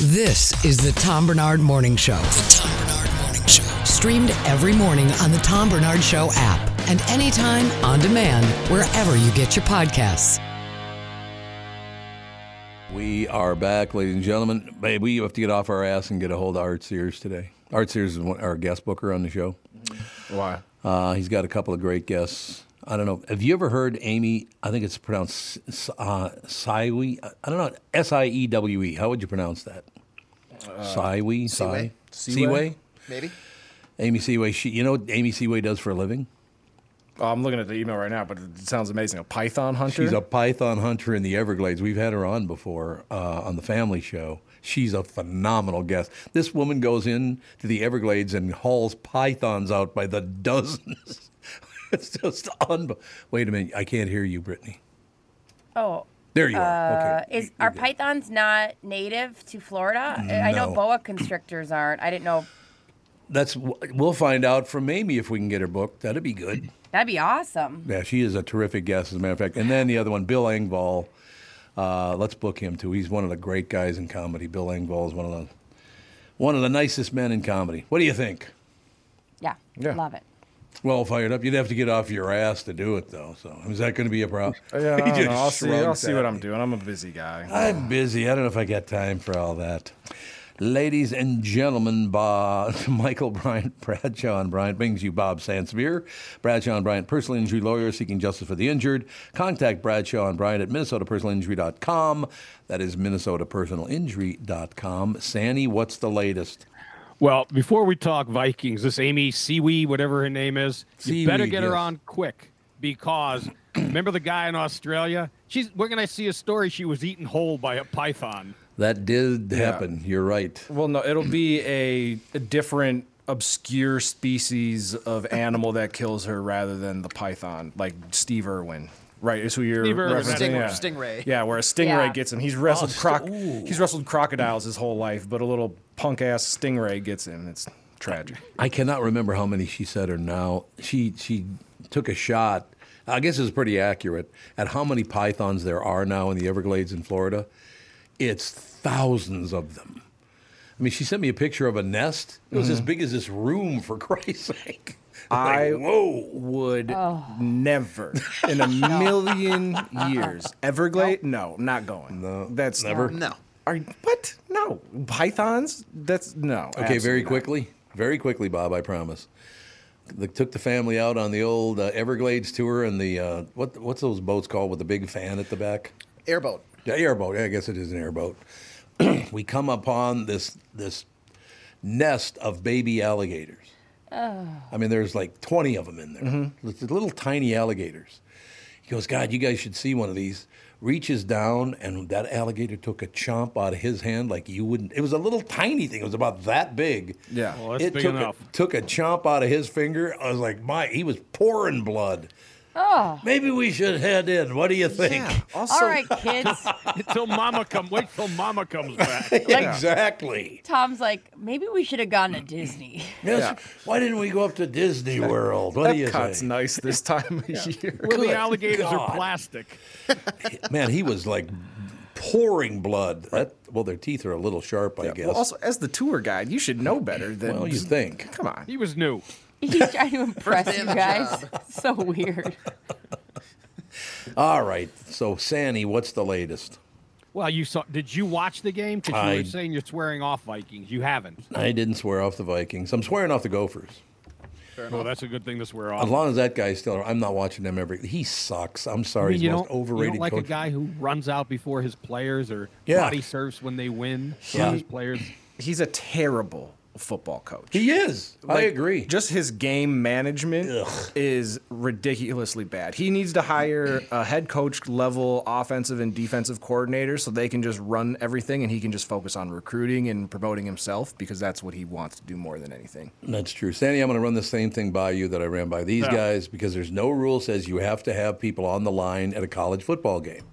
This is the Tom Barnard Morning Show. The Tom Barnard Morning Show. Streamed every morning on the Tom Barnard Show app and anytime on demand wherever you get your podcasts. We are back, ladies and gentlemen. Babe, we have to get off our ass and get a hold of Art Sears today. Art Sears is our guest booker on the show. Why? Uh, he's got a couple of great guests. I don't know. Have you ever heard Amy? I think it's pronounced S- uh, Siewe. I don't know. S I E W E. How would you pronounce that? Siwe. Seaway? Seaway? Maybe. Amy Seaway. She, you know what Amy Seaway does for a living? Oh, I'm looking at the email right now, but it sounds amazing. A python hunter. She's a python hunter in the Everglades. We've had her on before uh, on the Family Show. She's a phenomenal guest. This woman goes in to the Everglades and hauls pythons out by the dozens. it's just un. Wait a minute, I can't hear you, Brittany. Oh, There you are. uh, Okay. is are pythons not native to Florida? I know boa constrictors aren't. I didn't know. That's we'll find out from Amy if we can get her booked. That'd be good. That'd be awesome. Yeah, she is a terrific guest, as a matter of fact. And then the other one, Bill Engvall. Uh, let's book him too. He's one of the great guys in comedy. Bill Engvall is one of the one of the nicest men in comedy. What do you think? Yeah, Yeah. love it. Well fired up. You'd have to get off your ass to do it, though. So is that going to be a problem? Yeah, I don't know. I'll see. I'll see what I'm doing. I'm a busy guy. I'm busy. I don't know if I got time for all that. Ladies and gentlemen, Bob, Michael Bryant, Bradshaw and Bryant brings you Bob Sansevere. Bradshaw and Bryant, personal injury lawyer seeking justice for the injured. Contact Bradshaw and Bryant at minnesotapersonalinjury.com. That is minnesotapersonalinjury.com. Sandy, what's the latest? Well, before we talk Vikings, this Amy Seawee, whatever her name is, you better Seaweed, get her on quick because remember the guy in Australia? She's we're gonna see a story. She was eaten whole by a python. That did happen. You're right. Well, no, it'll be a, a different obscure species of animal that kills her rather than the python, like Steve Irwin. Right, is who you're Steve Irwin, referencing. Sting- yeah. Stingray. Yeah, where a stingray Yeah. gets him. He's wrestled oh, st- croc. ooh. He's wrestled crocodiles his whole life, but a little punk ass stingray gets him. It's tragic. I cannot remember how many she said or now. She she took a shot. I guess it's pretty accurate at how many pythons there are now in the Everglades in Florida. It's thousands of them. I mean, she sent me a picture of a nest. It was as mm-hmm. big as this room, for Christ's sake. I Like, whoa. would never in a million years Everglade. No, not going. No, that's Never? No. Are you- what? No pythons. That's no. Okay, very absolutely not. quickly, very quickly, Bob. I promise. They took the family out on the old uh, Everglades tour, and the uh, what what's those boats called with the big fan at the back? Airboat. Yeah, airboat. Yeah, I guess it is an airboat. we come upon this this nest of baby alligators. Oh. I mean, there's like 20 of them in there. Mm-hmm. It's little tiny alligators. He goes, God, you guys should see one of these. Reaches down, and that alligator took a chomp out of his hand like you wouldn't. It was a little tiny thing. It was about that big. Yeah. Well, that's it big took enough. A, took a chomp out of his finger. I was like, my, he was pouring blood. Oh. Maybe we should head in. What do you think? Yeah. Also, All right, kids. Until Mama come, wait till Mama comes back. exactly. Tom's like, maybe we should have gone to Disney. Yes. Why didn't we go up to Disney World? What do you Epcot's nice this time of year. Where the alligators God. are plastic. Man, he was like pouring blood. That, well, their teeth are a little sharp, I guess. Well, also, as the tour guide, you should know better than. Well, you think. Come on. He was new. He's trying to impress you guys. So weird. All right. So, Sandy, what's the latest? Well, you saw. Did you watch the game? Because you I- were saying you're swearing off Vikings. You haven't. I didn't swear off the Vikings. I'm swearing off the Gophers. Well, that's a good thing to swear off. As long as that guy's still, I'm not watching them every. He sucks. I'm I sorry. mean, He's you the don't, most you overrated don't like coach. a guy who runs out before his players or Yeah. body surfs when they win. Yeah. His players. He's a terrible football coach. He is. I agree. Just his game management Ugh. is ridiculously bad. He needs to hire a head coach level offensive and defensive coordinator so they can just run everything and he can just focus on recruiting and promoting himself because that's what he wants to do more than anything. That's true. Sandy, I'm going to run the same thing by you that I ran by these Yeah. guys because there's no rule says you have to have people on the line at a college football game.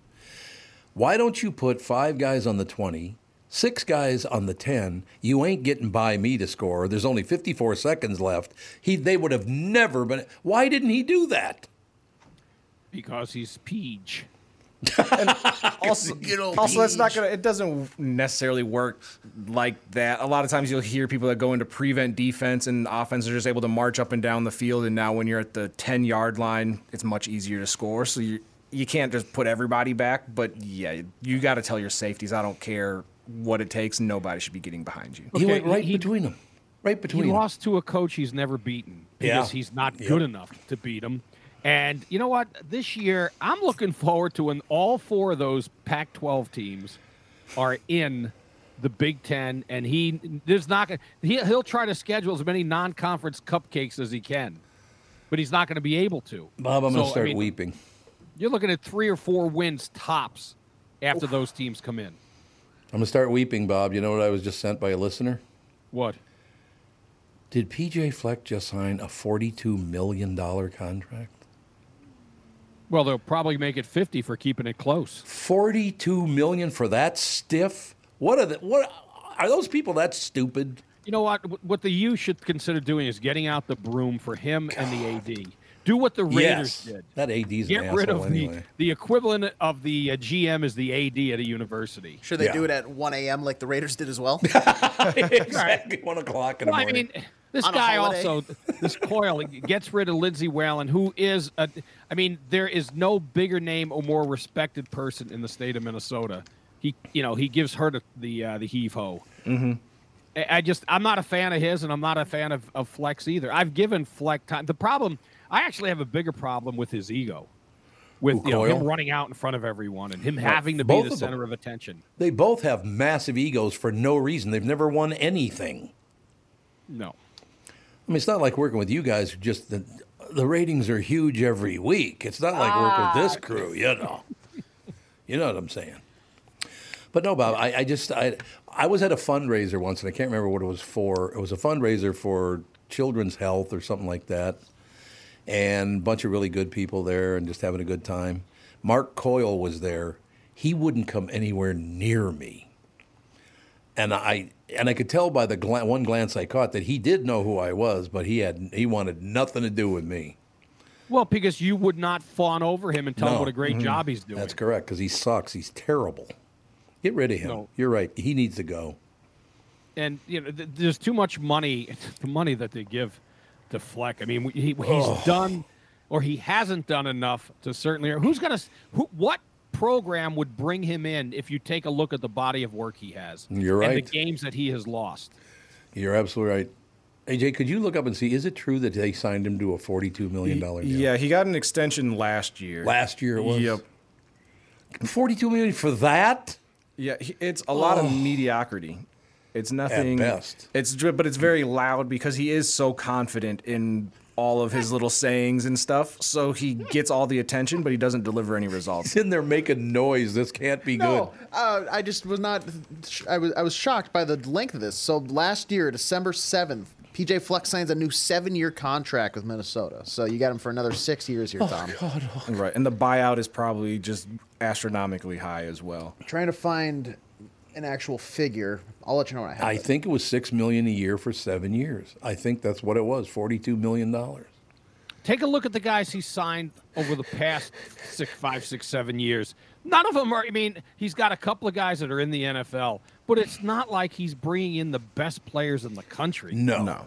Why don't you put five guys on the 20, six guys on the 10? You ain't getting by me to score. There's only 54 seconds left. He, they would have never been. Why didn't he do that? Because he's Peach. Also, also that's not gonna. It doesn't necessarily work like that. A lot of times you'll hear people that go into prevent defense and offense are just able to march up and down the field. And now when you're at the ten yard line, it's much easier to score. So you you can't just put everybody back. But yeah, you got to tell your safeties. I don't care what it takes. Nobody should be getting behind you. he went right he- between them. Right He between them. He lost to a coach he's never beaten Yeah. because he's not Yep. good enough to beat him. And you know what? This year, I'm looking forward to when all four of those Pac-12 teams are in the Big Ten, and he there's not gonna he, he'll try to schedule as many non-conference cupcakes as he can, but he's not going to be able to. Bob, I'm going So, to I start mean, weeping. You're looking at three or four wins tops after those teams come in. I'm going to start weeping, Bob. You know what I was just sent by a listener? What? Did PJ Fleck just sign a $42 million contract? Well, they'll probably make it 50 for keeping it close. 42 million for that stiff? What are the, what are those people that stupid? You know what? What the U should consider doing is getting out the broom for him and the AD. Do what the Raiders did. That AD's Get an rid of the anyway. the equivalent of the uh, GM is the AD at a university. Should they Yeah. do it at 1 a.m. like the Raiders did as well? exactly. One o'clock in the Well, I mean, this On guy also, this Coyle gets rid of Lindsay Whalen, who is, a, I mean, there is no bigger name or more respected person in the state of Minnesota. He, you know, he gives her the the, uh, the heave ho. Mm-hmm. I I just, I'm not a fan of his, and I'm not a fan of, of Flex either. I've given Fleck time. The problem, I actually have a bigger problem with his ego, with Who, you know, him running out in front of everyone and him having to be both the of them. center of attention. they both have massive egos for no reason. They've never won anything. No. I mean, it's not like working with you guys. Just the the ratings are huge every week. It's not like working with this ah. crew, you know. You know what I'm saying? But no, Bob. I, I just I I was at a fundraiser once, and I can't remember what it was for. It was a fundraiser for children's health or something like that, and a bunch of really good people there, and just having a good time. Mark Coyle was there. He wouldn't come anywhere near me and I and I could tell by the gla- one glance I caught that he did know who I was, but he had he wanted nothing to do with me. Well, because you would not fawn over him and tell him what a great mm-hmm. job he's doing. That's correct because he sucks. He's terrible. Get rid of him. No. You're right. He needs to go. and you know, th- there's too much money, the money that they give to Fleck. I mean, he, he's done, or he hasn't done enough to certainly. Who's gonna? Who? What program would bring him in if you take a look at the body of work he has? You're And right. the games that he has lost. You're absolutely right. AJ, could you look up and see? Is it true that they signed him to a forty-two million dollar deal? Yeah, he got an extension last year. Last year it was. Yep. Forty-two million for that. Yeah, it's a lot of mediocrity. It's nothing. At best. It's dri- but it's very loud because he is so confident in all of his little sayings and stuff. So he gets all the attention, but he doesn't deliver any results. He's in there making noise. This can't be No, good. uh, I just was not. I was I was shocked by the length of this. So last year, December seventh, PJ Flex signs a new seven-year contract with Minnesota. So you got him for another six years here, Tom. right, and the buyout is probably just astronomically high as well. Trying to find an actual figure. I'll let you know when I have I it. think it was six million a year for seven years. I think that's what it was. Forty-two million dollars. Take a look at the guys he signed over the past six, five, six, seven years. None of them are. I mean, he's got a couple of guys that are in the NFL, but it's not like he's bringing in the best players in the country. No. No.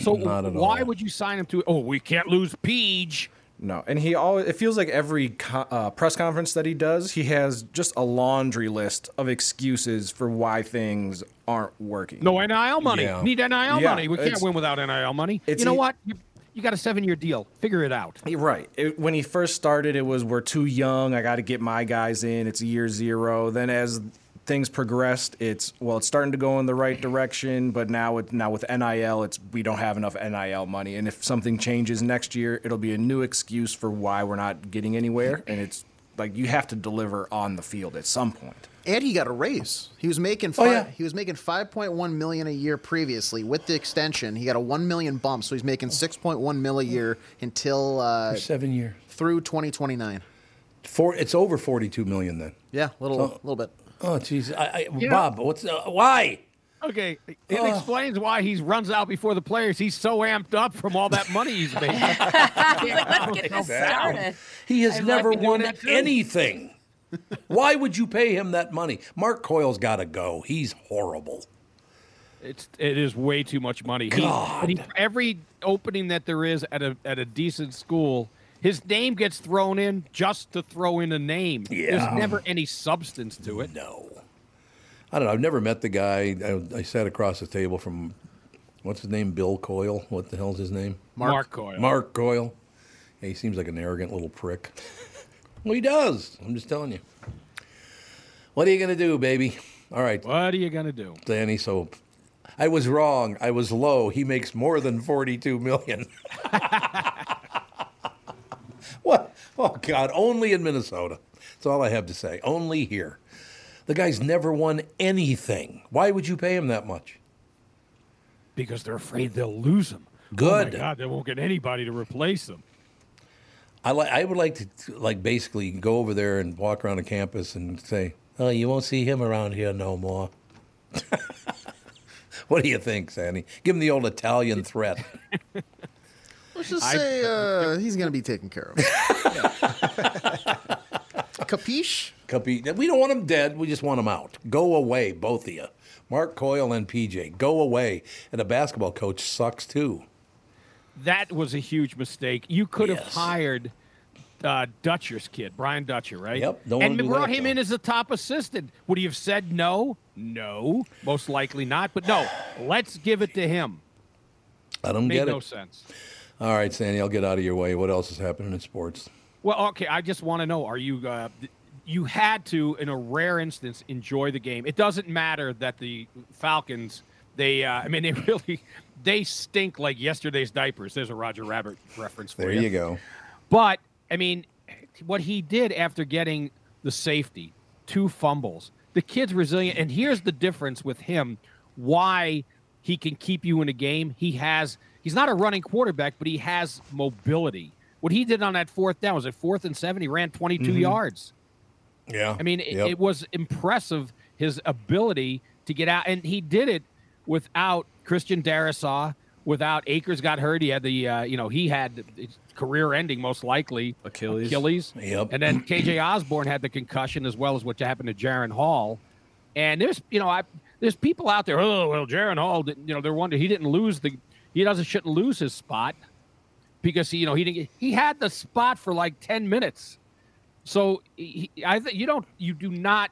So Not at why all. would you sign him to? Oh, we can't lose Peach. No, and he always. It feels like every co- uh, press conference that he does, he has just a laundry list of excuses for why things aren't working. No NIL money. Yeah. Need NIL Yeah, money. We can't win without NIL money. it's You know a- what? You, you got a seven-year deal. Figure it out. You're Right. It, when he first started, it was we're too young. I got to get my guys in. It's year zero. Then as things progressed, it's well, it's starting to go in the right direction. But now, it, now with NIL, it's we don't have enough NIL money. And if something changes next year, it'll be a new excuse for why we're not getting anywhere. And it's like you have to deliver on the field at some point. And he got a raise. He was making Oh, fi- yeah. he was making 5.1 million a year previously. With the extension, he got a 1 million bump, so he's making 6.1 mil a year until uh, For seven years. through 2029. Four, it's over 42 million then. Yeah, a little So- little bit. Oh, jeez. I, I, You know- Bob, what's uh, why? Okay, it Oh. explains why he runs out before the players. He's so amped up from all that money he's made. He's like, let's get this started. He has I might never be won anything. Why would you pay him that money? Mark Coyle's got to go. He's horrible. It's it is way too much money. God. and he, every opening that there is at a at a decent school, his name gets thrown in just to throw in a name. Yeah. There's never any substance to it. No. I don't know. I've never met the guy. I, I sat across the table from, what's his name? Bill Coyle. What the hell's his name? Mark, Mark Coyle. Mark Coyle. Yeah, he seems like an arrogant little prick. well, he does. I'm just telling you. What are you going to do, baby? All right. What are you gonna do? Danny, so I was wrong. I was low. He makes more than 42 million. what? Oh, God. Only in Minnesota. That's all I have to say. Only here. The guy's never won anything. Why would you pay him that much? Because they're afraid they'll lose him. Good. Oh my God, they won't get anybody to replace them. I, li- I would like to, like, basically go over there and walk around the campus and say, oh, you won't see him around here no more. what do you think, Sandy? Give him the old Italian threat. Let's just say uh, he's going to be taken care of. Capiche? Capi- We don't want him dead. We just want him out. Go away, both of you. Mark Coyle and PJ. Go away. And a basketball coach sucks too. That was a huge mistake. You could have hired uh, Dutcher's kid, Brian Dutcher, right? Yep, don't and brought that, him though. in as a top assistant. Would he have said no? No, most likely not. But no, let's give it to him. Let him Made get no it. sense. All right, Sandy, I'll get out of your way. What else is happening in sports? Well, okay. I just want to know: Are you? Uh, you had to, in a rare instance, enjoy the game. It doesn't matter that the Falcons. They, uh, I mean, they really, they stink like yesterday's diapers. There's a Roger Rabbit reference for There you. you go. But I mean, what he did after getting the safety, two fumbles, the kid's resilient. And here's the difference with him: why he can keep you in a game. He has. He's not a running quarterback, but he has mobility. What he did on that fourth down was it fourth and seven. He ran 22 Mhm. yards. Yeah. I mean, it, Yep. it was impressive his ability to get out, and he did it without Christian Darrisaw, without Akers got hurt. He had the, uh, you know, he had career-ending most likely Achilles. Achilles. Yep. And then KJ Osborn had the concussion as well as what happened to Jaren Hall. And there's, you know, I there's people out there. Oh well, Jaren Hall, didn't, you know, they're wondering he didn't lose the, he doesn't shouldn't lose his spot because he, you know, he didn't. He had the spot for like ten minutes. So he, I think you don't, you do not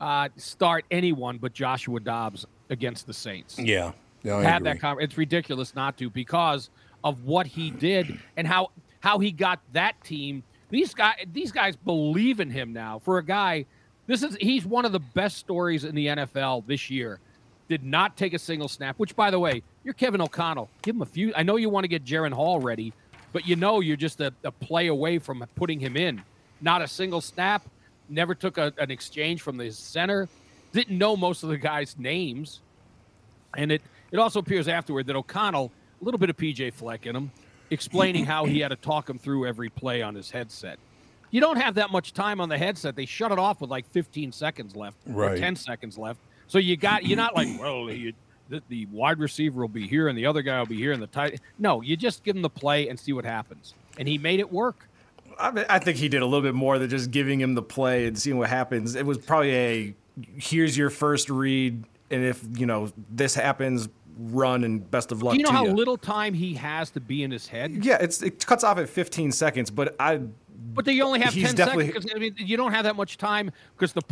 uh, start anyone but Joshua Dobbs against the Saints. Yeah. I have that conversation. It's ridiculous not to because of what he did and how how he got that team. These guys, these guys believe in him now. For a guy, this is he's one of the best stories in the NFL this year. Did not take a single snap. Which, by the way, you're Kevin O'Connell. Give him a few. I know you want to get Jaren Hall ready, but you know you're just a, a play away from putting him in. Not a single snap. Never took a, an exchange from the center. Didn't know most of the guys' names. And it, it also appears afterward that O'Connell, a little bit of PJ Fleck in him, explaining how he had to talk him through every play on his headset. You don't have that much time on the headset. They shut it off with like 15 seconds left or Right. 10 seconds left. So you got you're not like, well, you, the, the wide receiver will be here and the other guy will be here and the tight. No, you just give him the play and see what happens. And he made it work. I, mean, I think he did a little bit more than just giving him the play and seeing what happens. It was probably a here's your first read, and if you know this happens, run and best of luck. Do you know how you. little time he has to be in his head? Yeah, it's it cuts off at 15 seconds, but I. But they only have 10 seconds. I mean, you don't have that much time because the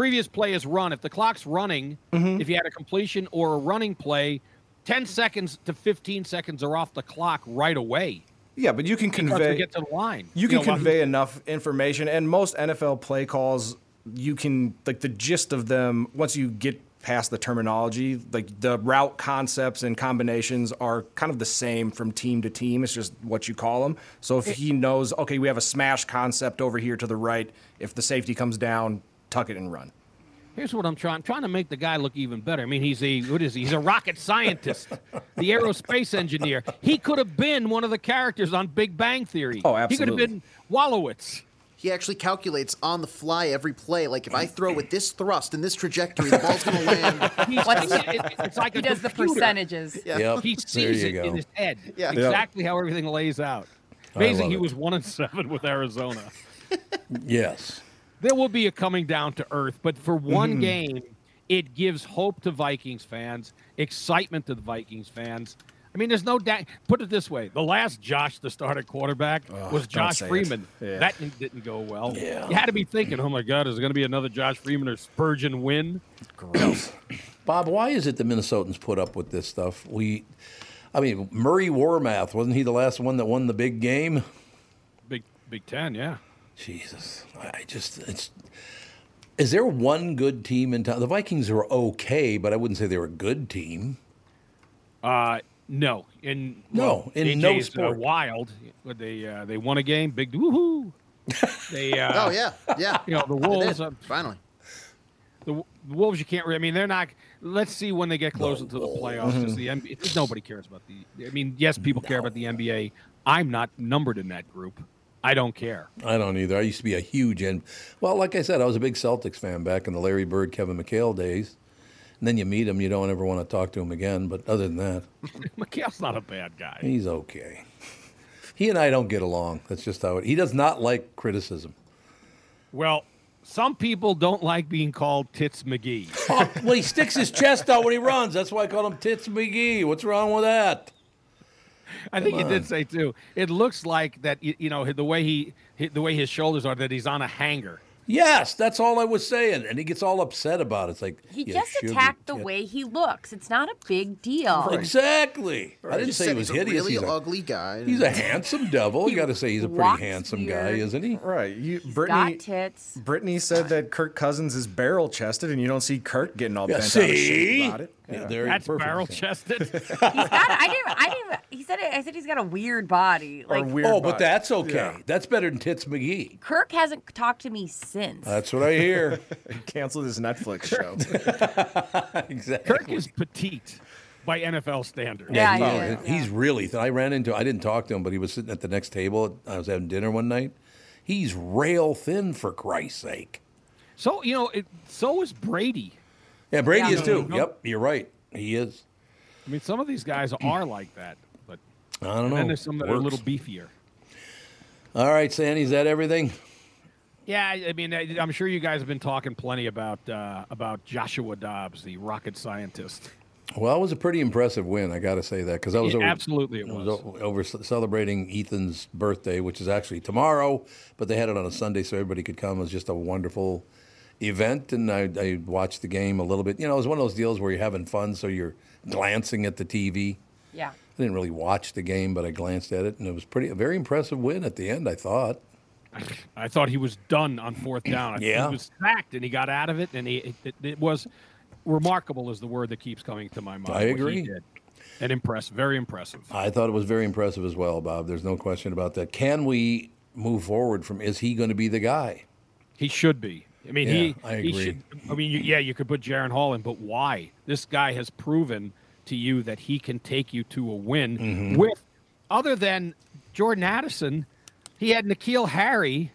previous play is run. If the clock's running, Mm-hmm. if you had a completion or a running play, 10 seconds to 15 seconds are off the clock right away. Yeah, but you can convey. get to the line. You can know, convey enough information, and most NFL play calls, you can like the gist of them. Once you get past the terminology, like the route concepts and combinations are kind of the same from team to team. It's just what you call them. So if he knows, okay, we have a smash concept over here to the right. If the safety comes down, tuck it and run. Here's what I'm trying. I'm trying to make the guy look even better. I mean, he's a what is he? He's a rocket scientist, the aerospace engineer. He could have been one of the characters on Big Bang Theory. Oh, absolutely. He could have been Wolowitz. He actually calculates on the fly every play. Like if I throw with this thrust and this trajectory, the ball's going to land. He's, it- it- it's like He a does the computer. percentages. Yep. He there sees you it go. in his head. Yeah. Exactly how everything lays out. Amazing. He it. was one and seven with Arizona. Yes. There will be a coming down to earth, but for one Mm-hmm. game, it gives hope to Vikings fans, excitement to the Vikings fans. I mean, there's no doubt. Put it this way: the last Josh, the starter quarterback, was Josh. Freeman. Yeah. That didn't, didn't go well. Yeah. You had to be thinking, "Oh my God, is it going to be another Josh Freeman or Spergon Wynn?" Gross. Bob, why is it the Minnesotans put up with this stuff? We, I mean, Murray Warmath wasn't he the last one that won the big game? Big Big Ten, yeah. Jesus, I just it's. Is there one good team in town? The Vikings are okay, but I wouldn't say they're a good team. Uh, no, in No, well, in AJ's no are sport. wild. But they uh, they won a game, big woohoo. they uh, Oh yeah, yeah. You know the Wolves. Uh, finally. the, the Wolves, you can't. Re- I mean, they're not. Let's see when they get closer to the playoffs. 'cause the NBA, nobody cares about the. I mean, yes, people care about the NBA. I'm not numbered in that group. I don't care. I don't either. I used to be a huge and well, like I said, I was a big Celtics fan back in the Larry Bird, Kevin McHale days. And then you meet him, you don't ever want to talk to him again. But other than that, McHale's not a bad guy. he's okay. He and I don't get along. That's just how it. He does not like criticism. Well, some people don't like being called Tits McGee. Oh, well, he sticks his chest out when he runs. That's why I call him Tits McGee. What's wrong with that? I think you on. did say too. It looks like that. You you know the way he the way his shoulders are. That he's on a hanger. Yes, that's all I was saying. And he gets all upset about it. It's like He you just sugar attacked the tit. way he looks. It's not a big deal. Exactly. I didn't say he said was he's a hideous. really he's, a, ugly guy. he's a handsome devil. You got to say he's a pretty walks handsome guy, isn't he? Right. You, Got Brittany, tits. Brittany said that Kirk Cousins is barrel chested, and you don't see Kirk getting all Yeah, bent out of shape about it. Yeah, there- That's barrel chested. He's got. I didn't. I didn't. He said. It, I said he's got a weird body. Like weird Oh, but body. that's okay. Yeah. That's better than Tits McGee. Kirk hasn't talked to me since. That's what I hear. Cancel his Netflix show. exactly. Kirk is petite by NFL standards. Yeah, he yeah, is. yeah. he's really. Th- I ran into. I didn't talk to him, but he was sitting at the next table. I was having dinner one night. He's rail thin for Christ's sake. So you know, it, so is Brady. Yeah, Brady Yeah. is too. No. Yep, you're right. He is. I mean, some of these guys are like that, but I don't know. then there's some that are a little beefier. All right, Sandy, is that everything? Yeah, I I mean, I- I'm sure you guys have been talking plenty about uh, about Joshua Dobbs, the rocket scientist. Well, it was a pretty impressive win. I got to say that because I was Yeah, over, absolutely it I was. over celebrating Ethan's birthday, which is actually tomorrow, but they had it on a Sunday so everybody could come. It was just a wonderful event, and I, I watched the game a little bit. You know, it was one of those deals where you're having fun, so you're glancing at the TV. yeah. I didn't really watch the game, but I glanced at it, and it was pretty a very impressive win at the end. I thought. I thought he was done on fourth down. Yeah. he was sacked and he got out of it, and he it, it was remarkable is the word that keeps coming to my mind. I agree. And impressive, very impressive. I thought it was very impressive as well, Bob. There's no question about that. Can we move forward from? Is he going to be the guy? He should be. I mean, Yeah, he, I he agree. should. I mean, you, yeah, you could put Jaren Hall in, but why? This guy has proven to you that he can take you to a win Mm-hmm. with, other than Jordan Addison, he had N'Keal Harry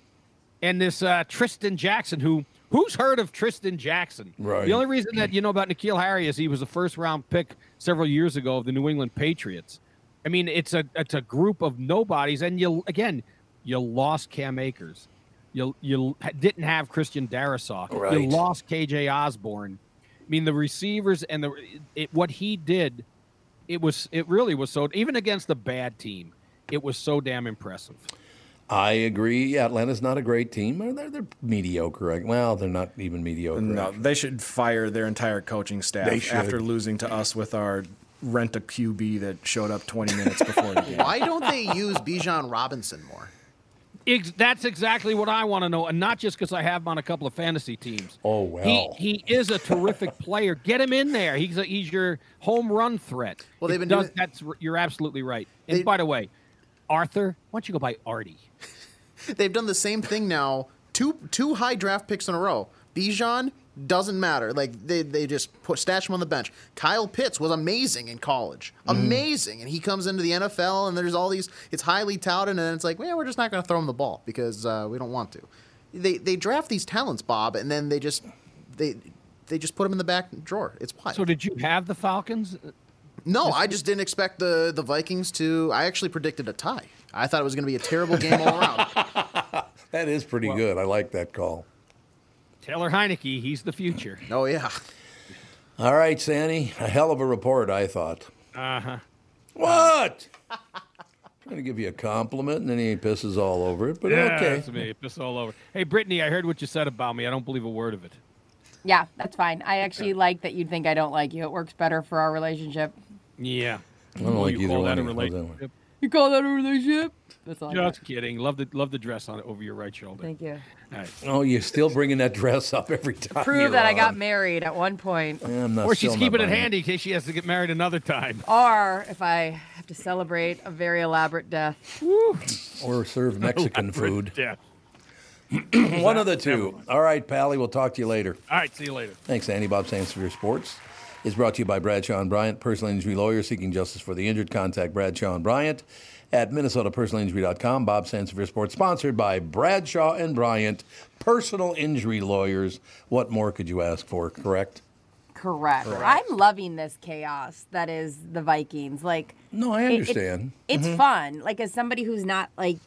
and this uh, Trishton Jackson, who who's heard of Trishton Jackson? Right. The only reason that you know about N'Keal Harry is he was a first round pick several years ago of the New England Patriots. I mean, it's a it's a group of nobodies, and you again, you lost Cam Akers, you you didn't have Christian Darrisaw, Right. you lost KJ Osborn. I mean, the receivers and the it, what he did it was it really was so even against the bad team, it was so damn impressive. I agree. Atlanta's not a great team. They're, they're mediocre. Well, they're not even mediocre. No, they should fire their entire coaching staff after losing to us with our rent a QB that showed up 20 minutes before the game. Why don't they use Bijan Robinson more? Ex- that's exactly what I want to know, and not just because I have him on a couple of fantasy teams. Oh well. He he is a terrific player. Get him in there. He's a, he's your home run threat. Well, they've It been does- doing- That's you're absolutely right. And They- by the way, Arthur, why don't you go by Artie? They've done the same thing now. Two two high draft picks in a row. Bijan doesn't matter. Like they, they just put stash him on the bench. Kyle Pitts was amazing in college, amazing, and he comes into the NFL and there's all these. It's highly touted, and then it's like, well, we're just not going to throw him the ball because uh, we don't want to. They they draft these talents, Bob, and then they just they they just put them in the back drawer. It's wild. So did you have the Falcons? No, I just didn't expect the the Vikings to. I actually predicted a tie. I thought it was going to be a terrible game all around. that is pretty good. I like that call. Taylor Heinicke, he's the future. Oh yeah. All right, Sandy. A hell of a report, I thought. Uh huh. What? Trying to give you a compliment, and then he pisses all over it. But okay. That's me. Piss all over. Hey, Brittany, I heard what you said about me. I don't believe a word of it. Yeah, that's fine. I actually like that you'd think I don't like you. It works better for our relationship. Yeah. I don't like you either call one that a of you. How's that one? relationship? You call that a relationship? That's all. I. Just kidding. Love the love the dress on it over your right shoulder. Thank you. All right. Oh, you're still bringing that dress up every time. Prove you're that I got married at one point. Yeah, I'm not Or she's keeping it handy in case she has to get married another time. Or if I have to celebrate a very elaborate death. Or serve Mexican food. Yeah. One of the two. All right, Pally. We'll talk to you later. All right. See you later. Thanks, Andy. Bob Sanford Sports is brought to you by Bradshaw and Bryant, personal injury lawyer seeking justice for the injured. Contact Bradshaw and Bryant at minnesotapersonalinjury.com. Bob Sanford Sports, sponsored by Bradshaw and Bryant, personal injury lawyers. What more could you ask for, correct? Correct. I'm loving this chaos that is the Vikings. Like, No, I it- it's- understand. It's, mm-hmm. fun. Like, as somebody who's not like,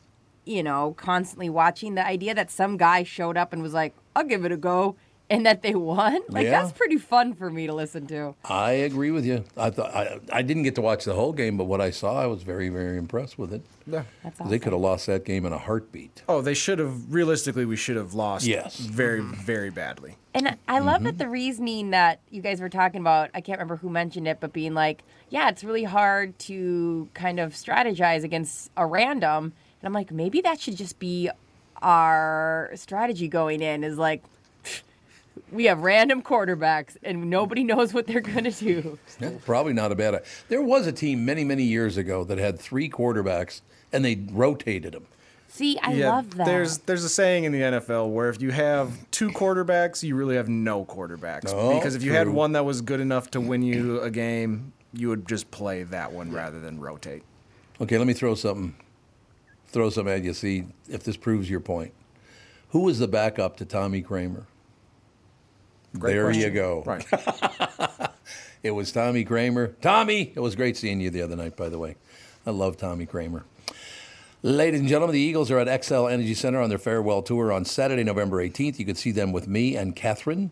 you know, constantly watching, the idea that some guy showed up and was like, "I'll give it a go," and that they won, like Yeah. that's pretty fun for me to listen to. I agree with you. I thought I, I didn't get to watch the whole game, but what I saw, I was very, very impressed with it. Yeah. That's They could have lost that game in a heartbeat. Oh, they should have. Realistically, we should have lost. Yes. Very, very badly. And I- I love Mm-hmm. that the reasoning that you guys were talking about, I can't remember who mentioned it, but being like, yeah, it's really hard to kind of strategize against a random. And I'm like, maybe that should just be our strategy going in is like, we have random quarterbacks and nobody knows what they're going to do. Yeah, probably not a bad. There was a team many, many years ago that had three quarterbacks, and they rotated them. See, I yeah, love that. There's there's a saying in the NFL where if you have two quarterbacks, you really have no quarterbacks. Oh, because if you had one that was good enough to win you a game, you would just play that one rather than rotate. Okay, let me throw something, throw some at you. See if this proves your point. Who was the backup to Tommy Kramer? Great there you go. Right. It was Tommy Kramer. Tommy, it was great seeing you the other night, by the way. I love Tommy Kramer. Ladies and gentlemen, the Eagles are at Xcel Energy Center on their farewell tour on Saturday, November 18th. You can see them with me and Catherine,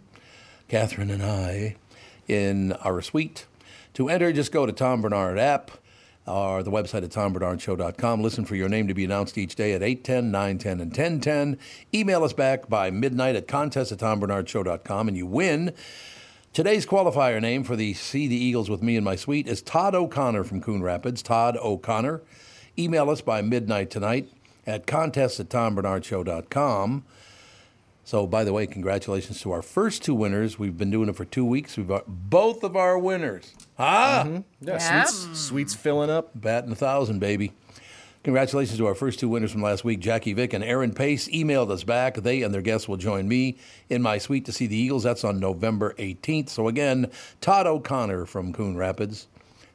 Catherine and I, in our suite. To enter, just go to Tom Barnard app or the website at tombarnardshow.com. Listen for your name to be announced each day at 810, 910, and 1010. Email us back by midnight at contest at tombarnardshow.com and you win. Today's qualifier name for the See the Eagles with Me in My Suite is Todd O'Connor from Coon Rapids. Todd O'Connor. Email us by midnight tonight at contest at tombarnardshow.com. So, by the way, congratulations to our first two winners. We've been doing it for two weeks. We've got both of our winners. Ah, Yeah, Yeah. Sweets, sweets filling up. batting a thousand, baby. Congratulations to our first two winners from last week, Jackie Vick and Aaron Pace. Emailed us back. They and their guests will join me in my suite to see the Eagles. That's on November 18th. So again, Todd O'Connor from Coon Rapids.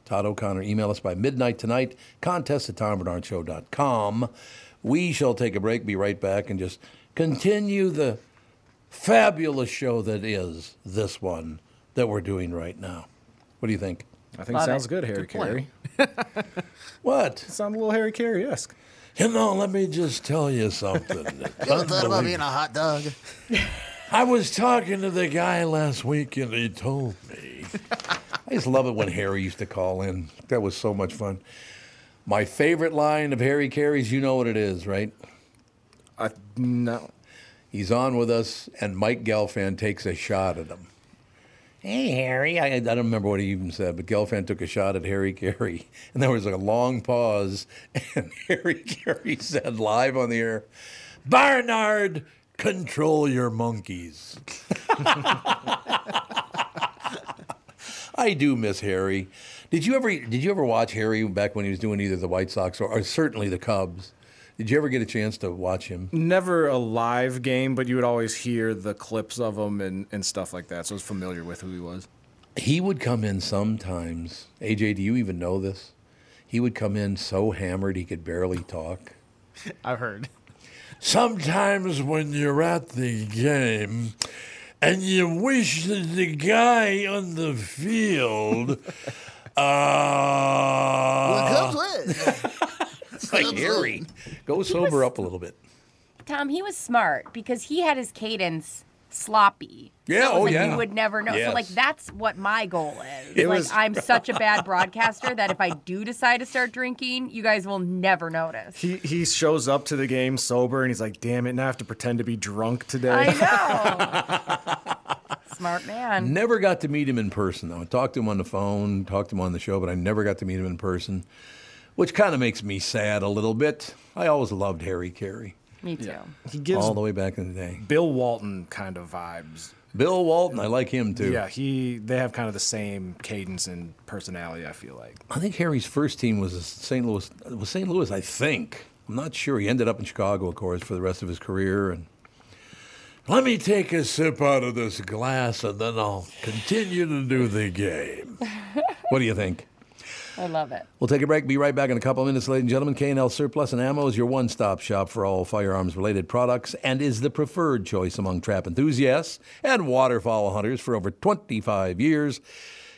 Todd O'Connor, email us by midnight tonight. Contest at tombarnardshow.com. We shall take a break, be right back, and just continue the fabulous show that is this one that we're doing right now. What do you think? I think Love sounds it. good, Harry Caray. What? Sound a little Harry Caray esque. You know, let me just tell you something. You ever thought about being a hot dog? I was talking to the guy last week, and he told me. I just love it when Harry used to call in. That was so much fun. My favorite line of Harry Caray's, you know what it is, right? I no. He's on with us, and Mike Gelfand takes a shot at him. Hey, Harry. I, I don't remember what he even said, but Gelfand took a shot at Harry Caray. And there was a long pause, and Harry Caray said live on the air, Barnard, control your monkeys. I do miss Harry. Did you ever did you ever watch Harry back when he was doing either the White Sox or, or certainly the Cubs? Did you ever get a chance to watch him? Never a live game, but you would always hear the clips of him and, and stuff like that. So I was familiar with who he was. He would come in sometimes. AJ, do you even know this? He would come in so hammered he could barely talk. I've heard. Sometimes when you're at the game and you wish that the guy on the field uh, it's like Harry. Go sober up a little bit. Tom, he was smart because he had his cadence sloppy. Yeah, So oh, like yeah. You would never know. So like that's what my goal is. It like was- I'm such a bad broadcaster that if I do decide to start drinking, you guys will never notice. He he shows up to the game sober and he's like, "Damn it! Now I have to pretend to be drunk today." I know. Smart man. Never got to meet him in person, though. I talked to him on the phone, talked to him on the show, but I never got to meet him in person, which kind of makes me sad a little bit. I always loved Harry Caray, Me too. He gives all the way back in the day. Bill Walton kind of vibes. Bill Walton, I like him too. Yeah, he they have kind of the same cadence and personality. I feel like. I think Harry's first team was St. Louis. Was St. Louis? I think. I'm not sure. He ended up in Chicago, of course, for the rest of his career. And let me take a sip out of this glass, and then I'll continue to do the game. what do you think? I love it. We'll take a break. Be right back in a couple of minutes, ladies and gentlemen. K&L Surplus and Ammo is your one-stop shop for all firearms-related products and is the preferred choice among trap enthusiasts and waterfowl hunters for over 25 years.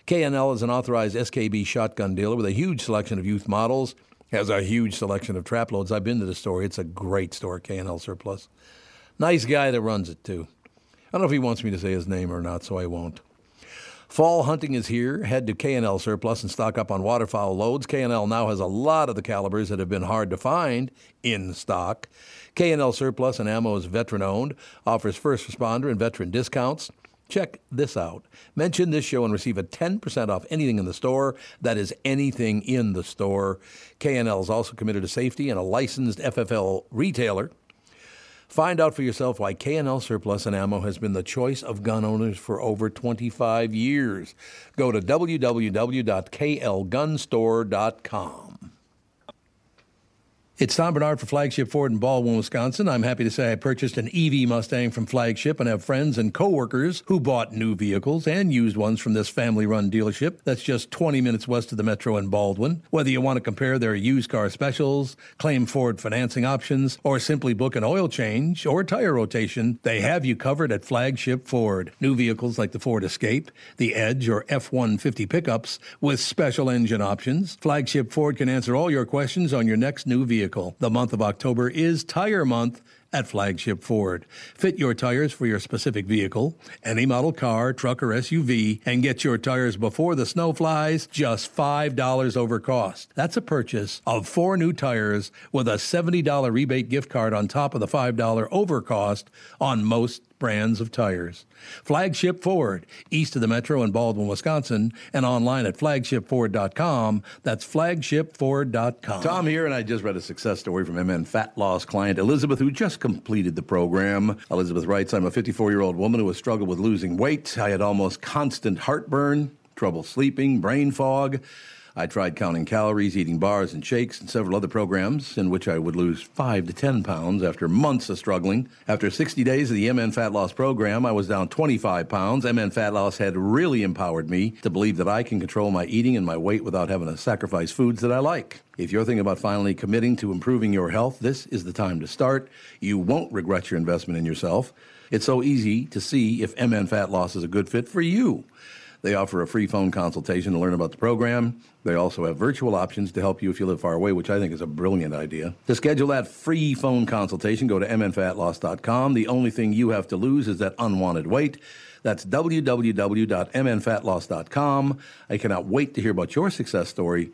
K&L is an authorized SKB shotgun dealer with a huge selection of youth models. Has a huge selection of trap loads. I've been to the store. It's a great store, K&L Surplus. Nice guy that runs it too. I don't know if he wants me to say his name or not, so I won't. Fall hunting is here. Head to K&L Surplus and stock up on waterfowl loads. K&L now has a lot of the calibers that have been hard to find in stock. K&L Surplus and Ammo is veteran-owned, offers first responder and veteran discounts. Check this out. Mention this show and receive a 10% off anything in the store. That is anything in the store. K&L is also committed to safety and a licensed FFL retailer. Find out for yourself why K&L Surplus and Ammo has been the choice of gun owners for over 25 years. Go to www.klgunstore.com. It's Tom Barnard for Flagship Ford in Baldwin, Wisconsin. I'm happy to say I purchased an EV Mustang from Flagship and have friends and coworkers who bought new vehicles and used ones from this family-run dealership that's just 20 minutes west of the metro in Baldwin. Whether you want to compare their used car specials, claim Ford financing options, or simply book an oil change or tire rotation, they have you covered at Flagship Ford. New vehicles like the Ford Escape, the Edge, or F-150 pickups with special engine options. Flagship Ford can answer all your questions on your next new vehicle. The month of October is Tire Month at Flagship Ford. Fit your tires for your specific vehicle, any model car, truck, or SUV, and get your tires before the snow flies just $5 over cost. That's a purchase of four new tires with a $70 rebate gift card on top of the $5 over cost on most brands of tires. Flagship Ford, east of the metro in Baldwin, Wisconsin, and online at flagshipford.com. That's flagshipford.com. Tom here, and I just read a success story from MN Fat Loss client Elizabeth, who just completed the program. Elizabeth writes, I'm a 54 year old woman who has struggled with losing weight. I had almost constant heartburn, trouble sleeping, brain fog. I tried counting calories, eating bars and shakes, and several other programs in which I would lose 5 to 10 pounds after months of struggling. After 60 days of the MN Fat Loss program, I was down 25 pounds. MN Fat Loss had really empowered me to believe that I can control my eating and my weight without having to sacrifice foods that I like. If you're thinking about finally committing to improving your health, this is the time to start. You won't regret your investment in yourself. It's so easy to see if MN Fat Loss is a good fit for you. They offer a free phone consultation to learn about the program. They also have virtual options to help you if you live far away, which I think is a brilliant idea. To schedule that free phone consultation, go to mnfatloss.com. The only thing you have to lose is that unwanted weight. That's www.mnfatloss.com. I cannot wait to hear about your success story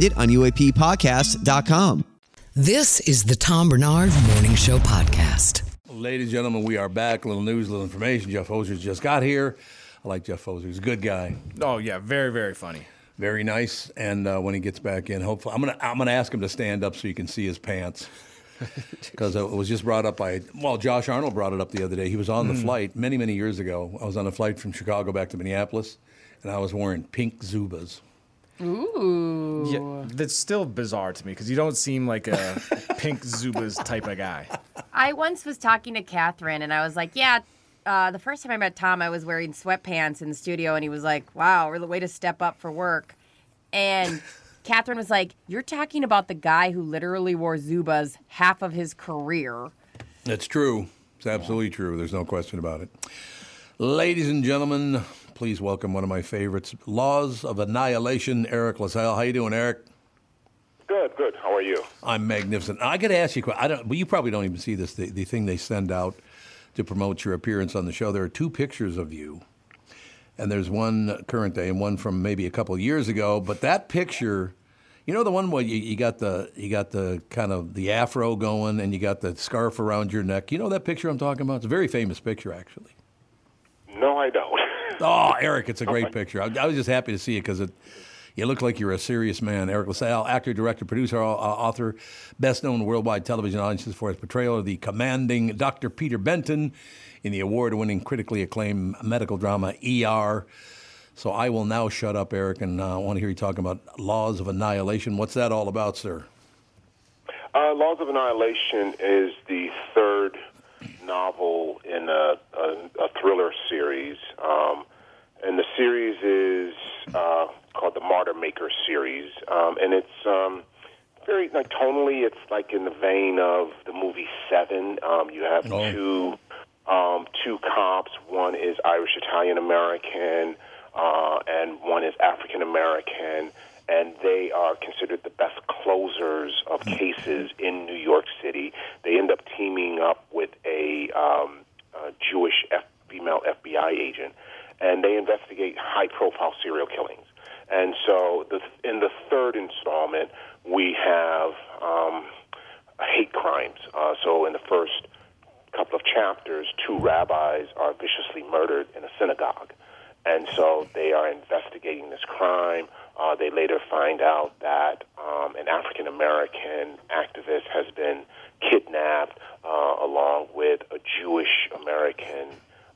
find it on UAPpodcast.com. This is the Tom Barnard Morning Show Podcast. Ladies and gentlemen, we are back. A little news, a little information. Jeff Pfoser just got here. I like Jeff Pfoser. He's a good guy. Oh, yeah. Very, very funny. Very nice. And uh, when he gets back in, hopefully, I'm going to I'm gonna ask him to stand up so you can see his pants. Because it was just brought up by, well, Josh Arnold brought it up the other day. He was on the mm. flight many, many years ago. I was on a flight from Chicago back to Minneapolis, and I was wearing pink Zubaz. Ooh. Yeah, that's still bizarre to me because you don't seem like a pink Zubaz type of guy. I once was talking to Catherine and I was like, yeah, uh, the first time I met Tom, I was wearing sweatpants in the studio and he was like, wow, we're the way to step up for work. And Catherine was like, you're talking about the guy who literally wore Zubaz half of his career. That's true. It's absolutely true. There's no question about it. Ladies and gentlemen, please welcome one of my favorites, Laws of Annihilation, Eriq La Salle. How you doing, Eriq? Good, good. How are you? I'm magnificent. I got to ask you, I don't. Well, you probably don't even see this. The, the thing they send out to promote your appearance on the show. There are two pictures of you, and there's one current day and one from maybe a couple of years ago. But that picture, you know, the one where you, you got the you got the kind of the afro going, and you got the scarf around your neck. You know that picture I'm talking about? It's a very famous picture, actually. No, I don't. Oh, Eriq, it's a great picture. I, I was just happy to see it because it. You look like you're a serious man. Eriq La Salle, actor, director, producer, uh, author, best known worldwide television audiences for his portrayal of the commanding Dr. Peter Benton in the award winning, critically acclaimed medical drama ER. So I will now shut up, Eriq, and I uh, want to hear you talking about Laws of Annihilation. What's that all about, sir? Uh, Laws of Annihilation is the third novel in a, a, a thriller series. Um, and the series is uh, called the Martyr Maker series, um, and it's um, very like tonally. It's like in the vein of the movie Seven. Um, you have oh. two um, two cops. One is Irish Italian American, uh, and one is African American, and they are considered the best closers of hmm. cases in New York City. They end up teaming up with a, um, a Jewish F- female FBI agent and they investigate high profile serial killings. And so the, in the third installment, we have um, hate crimes. Uh, so in the first couple of chapters, two rabbis are viciously murdered in a synagogue. And so they are investigating this crime. Uh, they later find out that um, an African American activist has been kidnapped uh, along with a Jewish American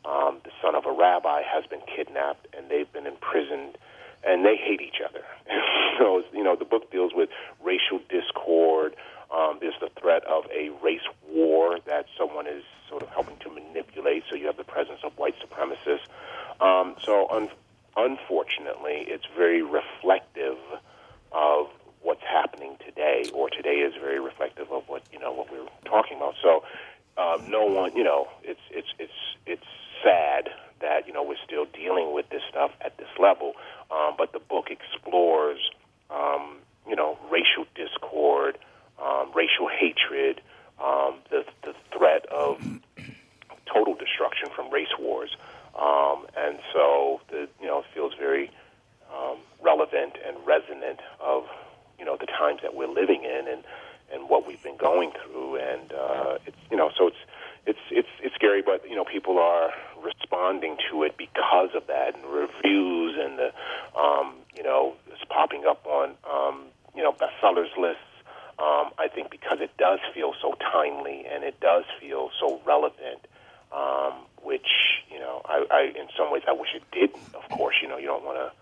um, the son of a rabbi has been kidnapped and they've been imprisoned and they hate each other. so, you know, the book deals with racial discord. Um, there's the threat of a race war that someone is sort of helping to manipulate. So you have the presence of white supremacists. Um, so, un- unfortunately, it's very reflective of what's happening today, or today is very reflective of what you know what we're talking about. So, um, no one, you know, it's it's it's it's sad that you know we're still dealing with this stuff at this level. Um, but the book explores, um, you know, racial discord, um, racial hatred, um, the the threat of total destruction from race wars, um, and so the you know it feels very um, relevant and resonant of you know the times that we're living in and and what we've been going through, and uh, it's you know so it's it's it's it's scary, but you know people are responding to it because of that, and reviews and the um, you know it's popping up on um, you know bestsellers lists. Um, I think because it does feel so timely and it does feel so relevant, um, which You know, I, I in some ways I wish it didn't. Of course, you know, you don't want to,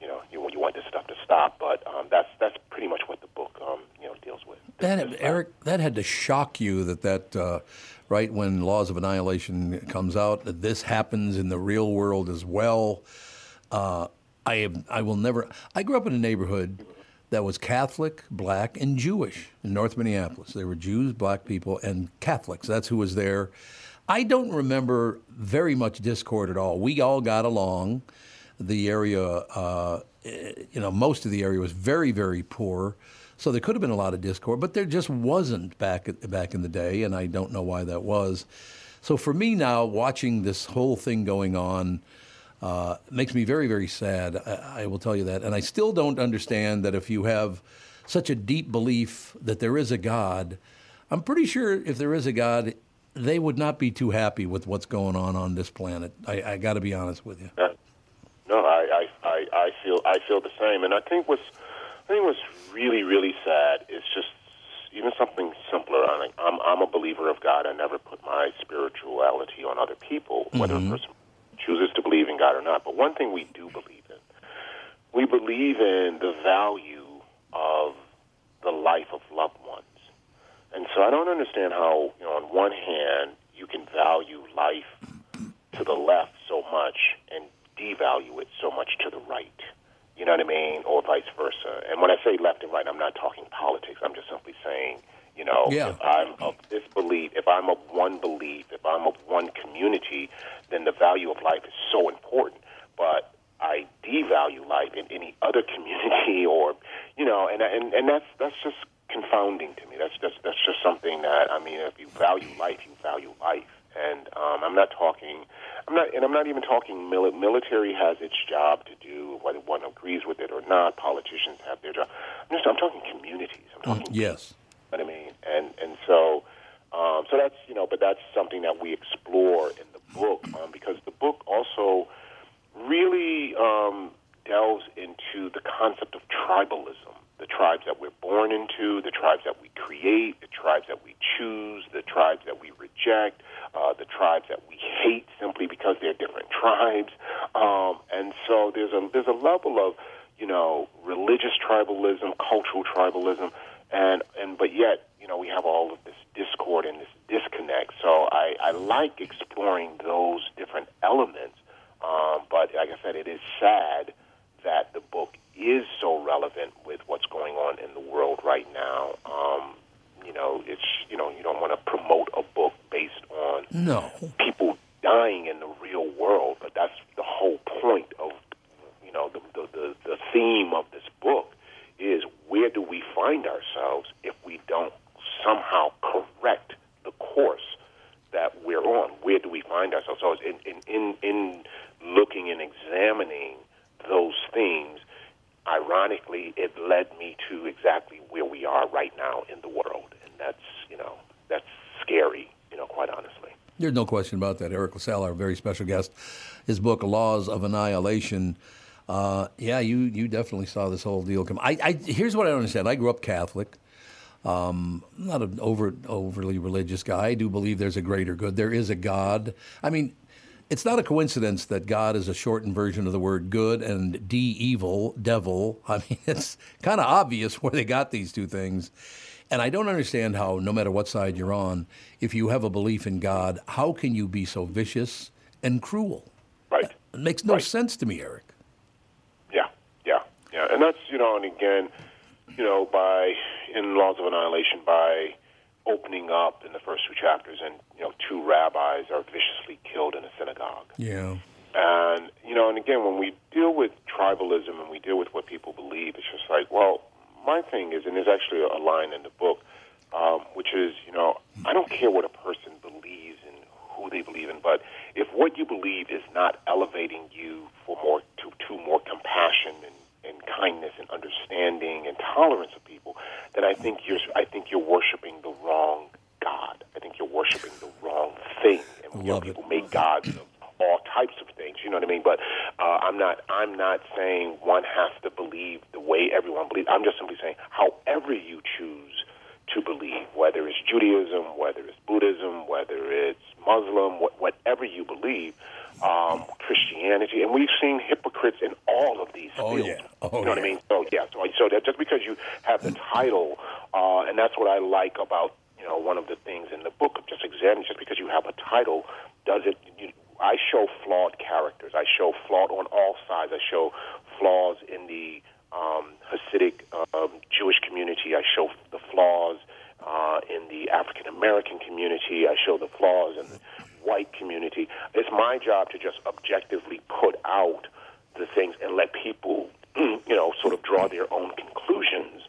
you know, you you want this stuff to stop, but um, that's that's pretty much what the book, um, you know, deals with. That had, Eriq, that had to shock you that that uh, right when Laws of Annihilation comes out, that this happens in the real world as well. Uh, I am, I will never. I grew up in a neighborhood that was Catholic, black, and Jewish in North Minneapolis. There were Jews, black people, and Catholics. That's who was there. I don't remember very much discord at all. We all got along. The area, uh, you know, most of the area was very, very poor. So there could have been a lot of discord, but there just wasn't back back in the day, and I don't know why that was. So for me now, watching this whole thing going on uh, makes me very, very sad. I, I will tell you that, and I still don't understand that if you have such a deep belief that there is a God, I'm pretty sure if there is a God, they would not be too happy with what's going on on this planet. I, I got to be honest with you. Uh, no, I, I, I, feel I feel the same, and I think what's I think what's really really sad is just even something simpler. I I'm I'm a believer of God. I never put my spirituality on other people, whether Mm-hmm. a person chooses to believe in God or not. But one thing we do believe in, we believe in the value of the life of loved ones. And so I don't understand how, you know, on one hand, you can value life to the left so much and devalue it so much to the right. You know what I mean? Or vice versa. And when I say left and right, I'm not talking politics. I'm just simply saying, you know, Yeah. if I'm of this belief, if I'm of one belief, if I'm of one community, then the value of life is so important. But I devalue life in any other community, or you know, and and and that's that's just confounding to me. That's just that's just something that I mean, if you value life, you value life. And um, I'm not talking, I'm not, and I'm not even talking. Mili- military has its job to do, whether one agrees with it or not. Politicians have their job. I'm just, I'm talking communities. I'm talking Yes. what I mean? And and so um, so that's you know, but that's something that we explore in the book um, because the book also really um, delves into the concept of tribalism, the tribes that we're born into, the tribes that we create, the tribes that we choose, the tribes that we reject, uh, the tribes that we hate simply because they're different tribes. Um, and so there's a there's a level of you know religious tribalism, cultural tribalism, and and but yet you know we have all of this discord and this disconnect. So I, I like exploring those different elements. Um, but like I said, it is sad that the book is so relevant with what's going on in the world right now. Um, you know, it's you know you don't want to promote a book based on No. people dying in the real world, but that's the whole point of you know the the, the, the theme of this book is where do we find ourselves if we don't somehow correct the course that we're on? Where do we find ourselves? So in in in, in looking and examining those things, ironically, it led me to exactly where we are right now in the world, and that's you know that's scary, you know, quite honestly. There's no question about that. Eriq La Salle, our very special guest, his book "Laws of Annihilation." Uh, yeah, you you definitely saw this whole deal come. I, I here's what I don't understand. I grew up Catholic. Um, I'm not an over, overly religious guy. I do believe there's a greater good. There is a God. I mean, it's not a coincidence that God is a shortened version of the word good and D evil, devil. I mean, it's kind of obvious where they got these two things. And I don't understand how, no matter what side you're on, if you have a belief in God, how can you be so vicious and cruel? Right. It makes no sense to me, Eriq. Yeah, yeah, yeah, and that's you know, and again, you know, by in Laws of Annihilation, by opening up in the first two chapters, and you know, two rabbis are viciously killed in a synagogue, Yeah. and you know, and again, when we deal with tribalism and we deal with what people believe, it's just like, well, my thing is, and there's actually a line in the book, um, which is, you know, I don't care what a person believes and who they believe in, but if what you believe is not elevating you for more to, to more compassion and, and kindness and understanding and tolerance of people, then I think you're I think you're worshiping the wrong God. I think you're worshiping the wrong thing. And you know, people make gods of all types of things. You know what I mean? But uh, I'm not. I'm not saying one has to believe everyone believes. I'm just simply saying, however you choose to believe, whether it's Judaism, whether it's Buddhism, whether it's Muslim, wh- whatever you believe, um, Christianity, and we've seen hypocrites in all of these Oh, fields. yeah. Oh, you know what I yeah. mean? So yeah, so, so that just because you have the title, uh, and that's what I like about you know one of the things in the book of just examining. Just because you have a title, does it? You, I show flawed characters. I show flawed on all sides. I show flaws in the um, Hasidic um, Jewish community. I show the flaws uh, in the African American community. I show the flaws in the white community. It's my job to just objectively put out the things and let people, you know, sort of draw their own conclusions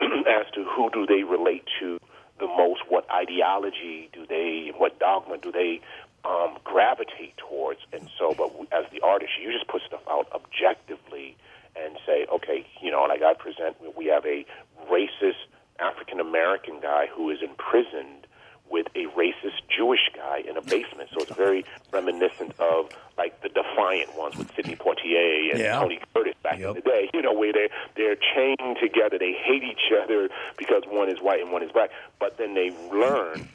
as to who do they relate to the most, what ideology do they, what dogma do they um, gravitate towards, and so. But as the artist, you just put stuff out objectively and say, okay, you know, like I present, we have a racist African American guy who is imprisoned with a racist Jewish guy in a basement. So it's very reminiscent of like the Defiant ones with Sidney Poitier and Yeah. Tony Curtis back in the day. You know, where they they're chained together, they hate each other because one is white and one is black. But then they learn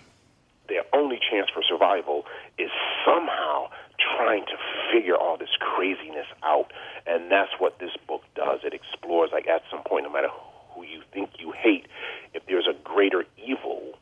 their only chance for survival is somehow trying to figure all this craziness out. And that's what this book does. It explores, like, at some point, no matter who you think you hate, if there's a greater evil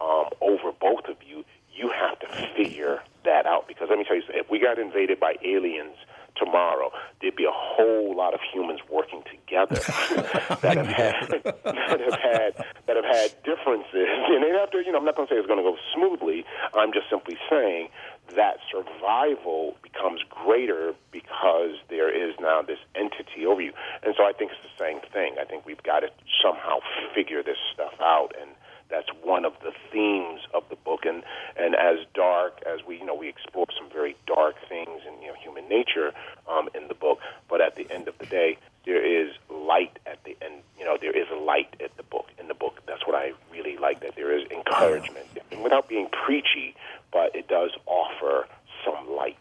um, over both of you, you have to figure that out. Because let me tell you, if we got invaded by aliens tomorrow, there'd be a whole lot of humans working together that have had that have had differences. And then after, you know, I'm not going to say it's going to go smoothly. I'm just simply saying that survival becomes greater because there is now this entity over you. And so I think it's the same thing. I think we've got to somehow figure this stuff out and that's one of the themes of the book and and as dark as we you know we explore some very dark things in you know human nature um, in the book but at the end of the day there is light at the end you know there is a light at the book in the book that's what I really like that there is encouragement and without being preachy but it does offer some light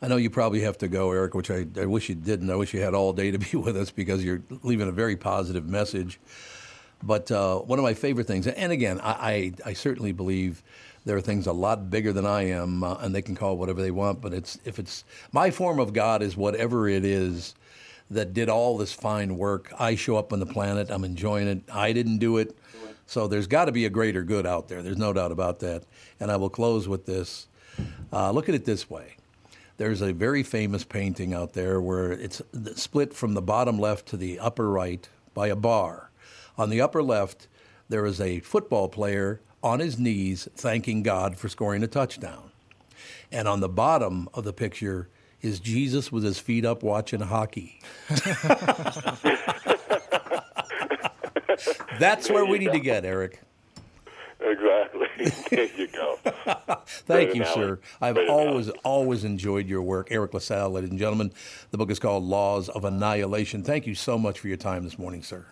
I know you probably have to go, Eriq, which I, I wish you didn't. I wish you had all day to be with us because you're leaving a very positive message. But uh, one of my favorite things, and again, I, I, I certainly believe there are things a lot bigger than I am, uh, and they can call whatever they want. But it's if it's my form of God is whatever it is that did all this fine work. I show up on the planet. I'm enjoying it. I didn't do it. So there's got to be a greater good out there. There's no doubt about that. And I will close with this. Uh, look at it this way. There's a very famous painting out there where it's split from the bottom left to the upper right by a bar. On the upper left, there is a football player on his knees thanking God for scoring a touchdown. And on the bottom of the picture is Jesus with his feet up watching hockey. That's where we need to get, Eriq. exactly there you go Thank Great you, analogy. sir. I've Great always, always enjoyed your work. Eriq La Salle, ladies and gentlemen. The book is called Laws of Annihilation. Thank you so much for your time this morning, sir.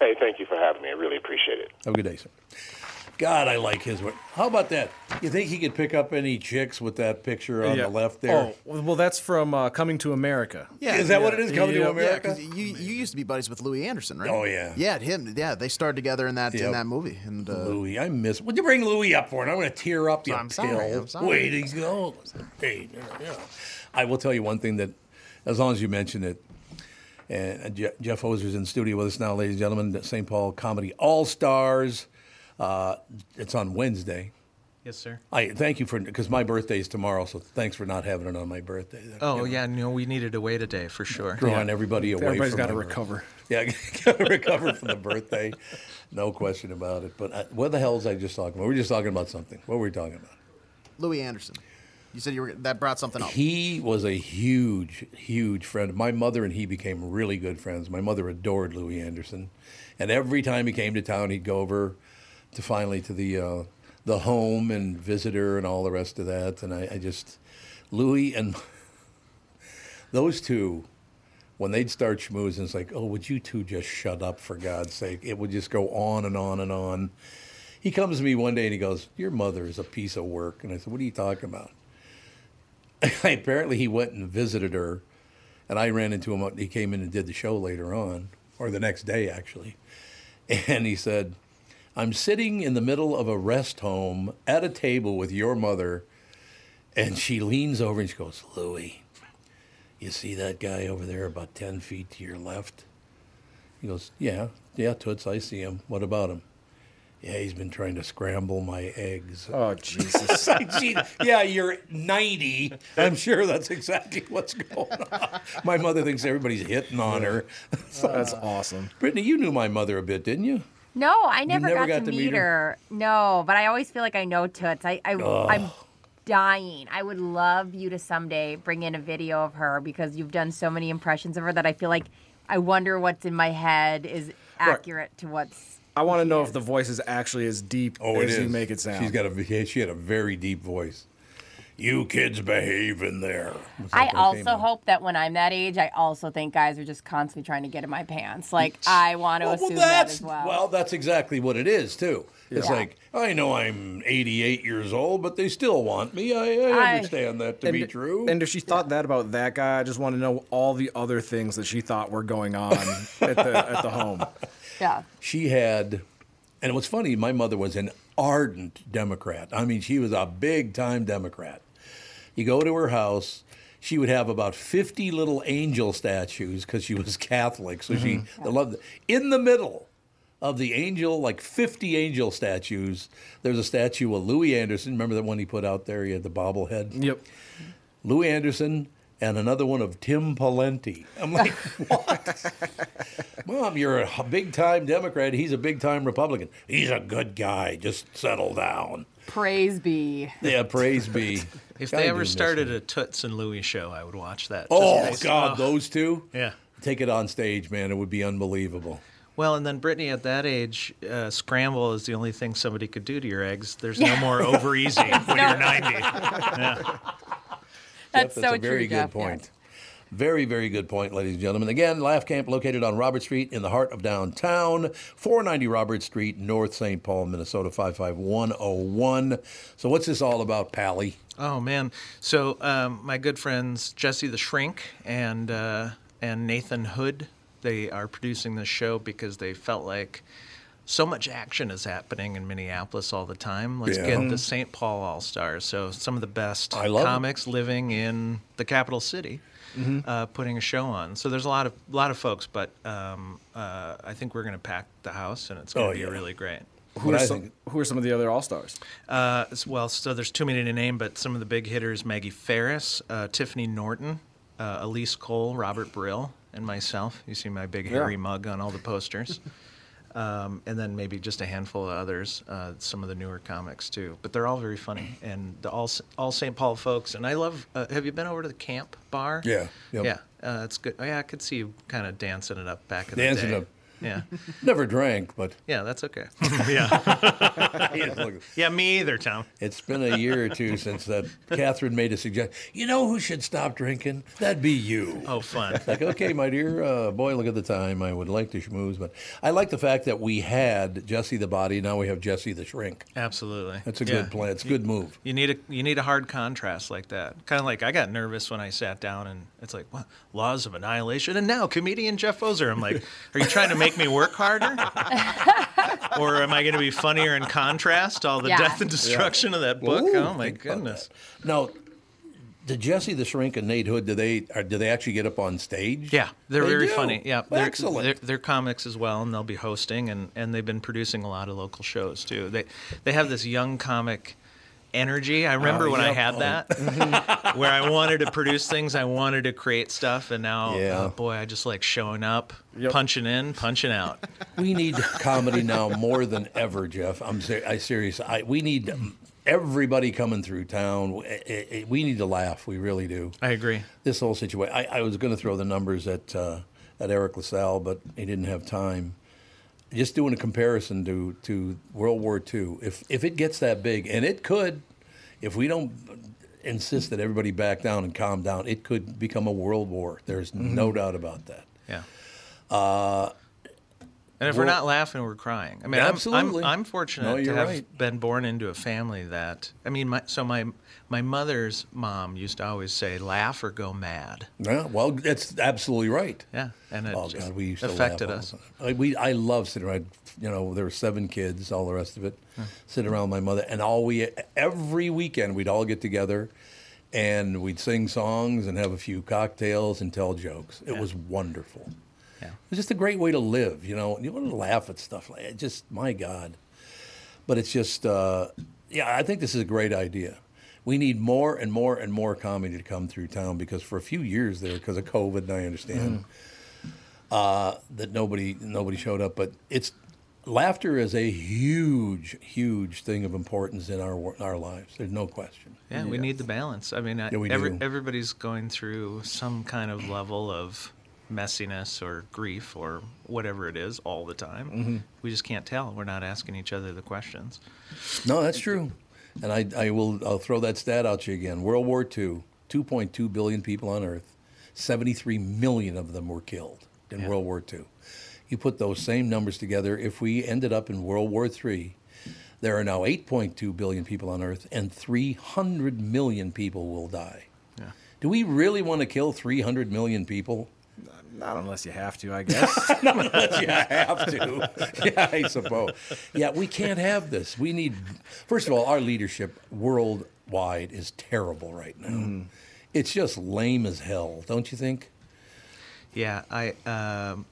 hey thank you for having me I really appreciate it Have a good day, sir. God, I like his work. How about that? You think he could pick up any chicks with that picture on Yeah. the left there? Oh, well, that's from uh, Coming to America. Yeah, is that what it is, Coming to America. Yeah, America? 'cause you you used to be buddies with Louie Anderson, right? Oh, yeah. Yeah, him. Yeah, they starred together in that Yep. in that movie. And uh, Louie, I miss. Would you bring Louie up for it? I'm going to tear up. You I'm sorry. I'm sorry. Way to go. Hey, yeah. I will tell you one thing that, as long as you mention it, and Je- Jeff Pfoser's in studio with us now, ladies and gentlemen. the St. Paul Comedy All Stars. Uh, it's on Wednesday. Yes, sir. I thank you for because my birthday is tomorrow, so thanks for not having it on my birthday. Oh yeah, no, we needed to wait a day for sure. drawing everybody away. Everybody's from gotta my recover. birthday. Yeah, got to recover from the birthday, no question about it. But uh, what the hell was I just talking about? We were just talking about something. What were we talking about? Louie Anderson. You said you were that brought something up. He was a huge, huge friend. My mother and he became really good friends. My mother adored Louie Anderson, and every time he came to town, he'd go over to finally to the uh, the home and visitor and all the rest of that. And I, I just Louie and those two, when they'd start schmoozing, it's like, oh, would you two just shut up for God's sake? It would just go on and on and on. He comes to me one day and he goes, Your mother is a piece of work. And I said, What are you talking about? Apparently, he went and visited her, and I ran into him. He came in and did the show later on, or the next day, actually. And he said, I'm sitting in the middle of a rest home at a table with your mother, And she leans over and she goes, Louie, you see that guy over there about 10 feet to your left? He goes, Yeah, yeah, Toots, I see him. What about him? Yeah, he's been trying to scramble my eggs. Oh Jesus! Yeah, you're 90. I'm sure that's exactly what's going on. My mother thinks everybody's hitting on her. That's awesome. Brittany, you knew my mother a bit, didn't you? No, I never, never got, got to to meet meet her. her? No, but I always feel like I know Toots. I, I I'm dying. I would love you to someday bring in a video of her because you've done so many impressions of her that I feel like I wonder what's in my head is accurate to what's. I want to know if the voice is actually as deep Oh, it as you make it sound. She's got a she had a very deep voice. You kids behave in there. I also hope that when I'm that age, I also think guys are just constantly trying to get in my pants. Like I want to Well, assume well, that that's as well. well, that's exactly what it is too. It's Yeah. like I know I'm 88 years old, but they still want me. I, I I- understand that to be And- true. And if she thought that about that guy, I just want to know all the other things that she thought were going on at the at the home. yeah. she had, and it was funny. My mother was an ardent Democrat. I mean, she was a big time Democrat. You go to her house. She would have about 50 little angel statues because she was Catholic. So she mm-hmm. loved it. In the middle of the angel, like 50 angel statues, there's a statue of Louie Anderson. Remember that one he put out there? He had the bobblehead. Yep. Louie Anderson and another one of Tim Pawlenty. I'm like, what? Mom, you're a big time Democrat. He's a big time Republican. He's a good guy. Just settle down. Praise be. Yeah, praise be. If they ever started a Toots and Louie show, I would watch that. Oh based- God, oh. those two. Yeah. Take it on stage, man. It would be unbelievable. Well, and then Brittany, at that age, uh, scramble is the only thing somebody could do to your eggs. There's no more over easy when you're 90. Yeah. That's Jeff, so a very true, good Jeff, yeah. Very, very good point, ladies and gentlemen. Again, Laugh Camp located on Robert Street in the heart of downtown, 490 Robert Street, North St. Paul, Minnesota, 55101. So, what's this all about, Pally? Oh man! So um, my good friends Jesse the Shrink and uh, and Nathan Hood, they are producing this show because they felt like so much action is happening in Minneapolis all the time. Let's Yeah. get the St. Paul All Stars. So some of the best love it. comics living in the capital city. Uh, putting a show on, so there's a lot of lot of folks, but um, uh, I think we're going to pack the house, and it's going to Oh, be yeah. really great. Who are, some, who are some of the other all stars? Uh, well, so there's too many to name, but some of the big hitters: Maggie Ferris, uh, Tiffany Norton, uh, Elise Cole, Robert Brill, and myself. You see my big hairy mug on all the posters. um, and then maybe just a handful of others, uh, some of the newer comics too. But they're all very funny, and the all all St. Paul folks. And I love. Uh, have you been over to the Camp Bar? Yeah, yep. Yeah, uh, it's good. Oh, yeah, I could see you kind of dancing it up back in Dancing the day. up. Yeah, Never drank, but yeah, that's okay. yeah, yeah, me either, Tom. it's been a year or two since that Catherine made a suggestion. You know who should stop drinking? That'd be you. Oh, fun. like, okay, my dear uh, boy, look at the time. I would like to schmooze, but I like the fact that we had Jesse the body. Now we have Jesse the shrink. Absolutely. That's a Yeah. good plan. It's a good move. You need a you need a hard contrast like that. Kind of like I got nervous when I sat down and it's like, what? Laws of annihilation, and now comedian Jeff Pfoser. I'm like, are you trying to make me work harder, or am I going to be funnier in contrast? All the Yeah. death and destruction of that book. Ooh, oh my goodness. that. Now, did Jesse the Shrink and Nate Hood? Do they or do they actually get up on stage? Yeah, they're They very do? funny. Yeah, they're, excellent. They're, they're comics as well, and they'll be hosting, and, and they've been producing a lot of local shows too. They they have this young comic energy. I oh, remember Oh, when I yep. had oh. that, where I wanted to produce things, I wanted to create stuff, and now, Yeah. oh, boy, I just like showing up, Yep. punching in, punching out. we need comedy now more than ever, Jeff. I'm ser- I serious. I, we need everybody coming through town. I- I- eh, eh, eh, We need to laugh. We really do. I agree. This whole situation. I, I was going to throw the numbers at uh, at Eriq La Salle, but he didn't have time. Just doing a comparison to, to World War II. If if it gets that big, and it could, if we don't insist that everybody back down and calm down, it could become a world war. There's no doubt about that. Yeah. Uh, And if we're Well- not laughing, we're crying. I mean, I'm- Absolutely. I'm, I'm, fortunate No, to have right. been born into a family that. I mean, my, so my my mother's mom used to always say, "Laugh or go mad." Yeah, well, that's absolutely right. Yeah, and it Oh God, we used to affected laugh us. I, we, I love sitting around. You know, there were seven kids, all the rest of it. Sit around my mother, and all we every weekend we'd all get together, and we'd sing songs and have a few cocktails and tell jokes. It was wonderful. Yeah. It was just a great way to live, you know. You want to laugh at stuff like. Just my God. But it's just, uh, yeah, I think this is a great idea. We need more and more and more comedy to come through town because for a few years there, because of COVID, and I understand uh, that nobody nobody showed up. But it's laughter is a huge, huge thing of importance in our wor- our lives. There's no question. Yeah, we need the balance. I mean, I- Yeah, every, everybody's going through some kind of level of messiness or grief or whatever it is all the time. Mhm. We just can't tell. We're not asking each other the questions. No, that's true. And I, I will I'll throw that stat out to you again. World War II, 2.2 billion people on Earth, 73 million of them were killed in World War II. You put those same numbers together, if we ended up in World War III, there are now 8.2 billion people on Earth, and 300 million people will die. Yeah. Do we really want to kill 300 million people? Not unless you have to, I guess. Not unless you have to. Yeah, I suppose. Yeah, we can't have this. We need, first of all, our leadership worldwide is terrible right now. It's just lame as hell, don't you think? Yeah, I um,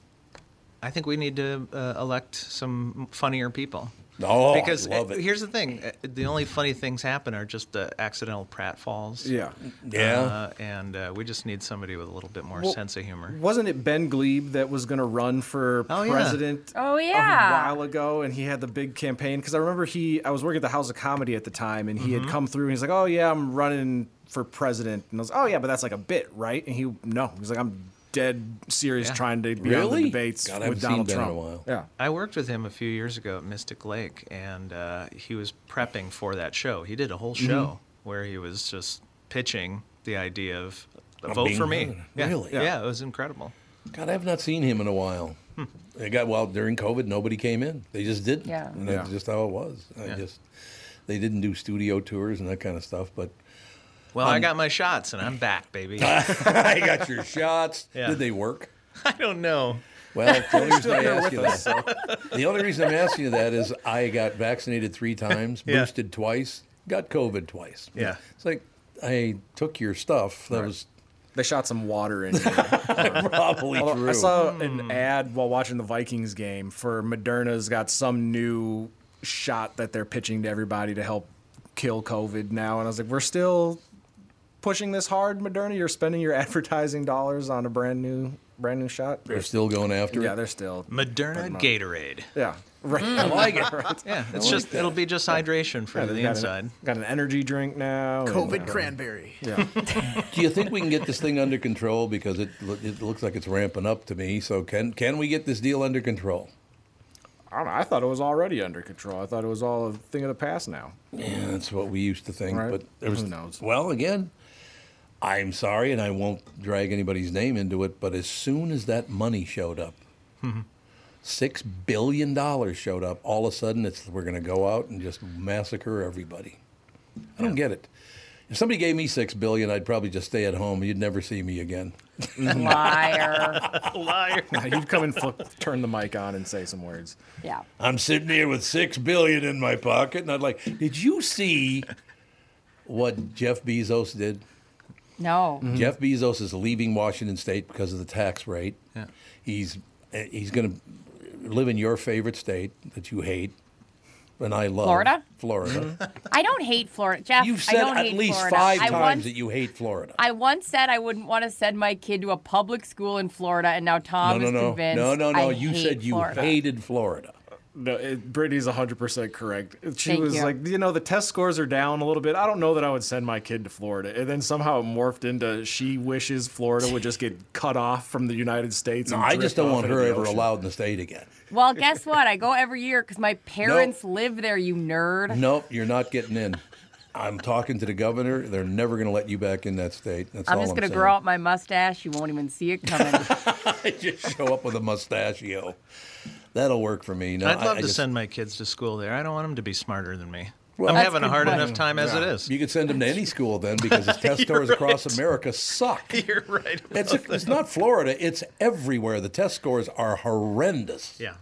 I think we need to uh, elect some funnier people. Oh, I because love uh, it. here's the thing: uh, the only funny things happen are just the accidental pratfalls. Yeah. Yeah. Uh, and uh, we just need somebody with a little bit more Well, sense of humor. Wasn't it Ben Gleib that was going to run for Oh, yeah. president? Oh, A while ago, and he had the big campaign because I remember he. I was working at the House of Comedy at the time, and he Mm-hmm. had come through. and He's like, "Oh yeah, I'm running for president," and I was, "Oh yeah, but that's like a bit, right?" And he, no, he's like, "I'm dead serious Yeah. trying to be on Really? the debates God, I with haven't seen Donald Ben in a Trump." while. Yeah. I worked with him a few years ago at Mystic Lake, and uh, he was prepping for that show. He did a whole Mm-hmm. show where he was just pitching the idea of Of vote being for me. heard. Yeah. Really? Yeah. it was incredible. God, I have not seen him in a while. They got well during COVID. Nobody came in. They just didn't. Yeah. and that's Yeah. just how it was. I Yeah. just they didn't do studio tours and that kind of stuff. But Well, Um, I got my shots, and I'm back, baby. I got your shots. Yeah. Did they work? I don't know. Well, the only reason I ask you that, the only reason I'm asking you that is I got vaccinated three times, Yeah. boosted twice, got COVID twice. Yeah. it's like I took your stuff. That was They shot some water in. here. probably Although true. I saw an ad while watching the Vikings game for Moderna's got some new shot that they're pitching to everybody to help kill COVID now, and I was like, we're still pushing this hard, Moderna. You're spending your advertising dollars on a brand new, brand new shot. They're still going after yeah, it. Yeah, they're still Moderna Gatorade. yeah. Right. I like it. Yeah, it's like just that. it'll be just hydration for Yeah, the got inside. An, got an energy drink now. and, COVID uh, cranberry. Yeah. Do you think we can get this thing under control? Because it it looks like it's ramping up to me. So can can we get this deal under control? I don't know. I thought it was already under control. I thought it was all a thing of the past now. Yeah, that's what we used to think. Right. But there was, Who knows? Well, again, I'm sorry, and I won't drag anybody's name into it. But as soon as that money showed up, mm-hmm. six billion dollars showed up. All of a sudden, it's we're going to go out and just massacre everybody. I don't get it. If somebody gave me six billion, I'd probably just stay at home. You'd never see me again. Liar. Liar. Now You'd come and flip, turn the mic on and say some words. Yeah. I'm sitting here with six billion in my pocket, and I'd like, did you see what Jeff Bezos did? No. Mm-hmm. Jeff Bezos is leaving Washington State because of the tax rate. Yeah. He's he's going to live in your favorite state that you hate, and I love Florida? Florida. Mm-hmm. I don't hate Florida, Jeff. You've I said don't at hate least Florida. five I times once, that you hate Florida. I once said I wouldn't want to send my kid to a public school in Florida, and now Tom no, no, is no, convinced. no, no, no. I You hate said you Florida. hated Florida. No, it, Brittany's 100% correct. She Thank was you. like, you know, the test scores are down a little bit. I don't know that I would send my kid to Florida. And then somehow it morphed into she wishes Florida would just get cut off from the United States. No, and I just don't want her ever allowed in the state again. Well, guess what? I go every year because my parents live there. You nerd. Nope, you're not getting in. I'm talking to the governor. They're never going to let you back in that state. That's I'm all just I'm gonna grow out my mustache. You won't even see it coming. I just show up with a mustachio. That'll work for me. No, I'd love I to just- send my kids to school there. I don't want them to be smarter than me. Well, I'm having a hard point. enough time as it is. You could send them to any school then because the test scores across America suck. You're right. It's, it's not Florida, it's everywhere. The test scores are horrendous. Yeah.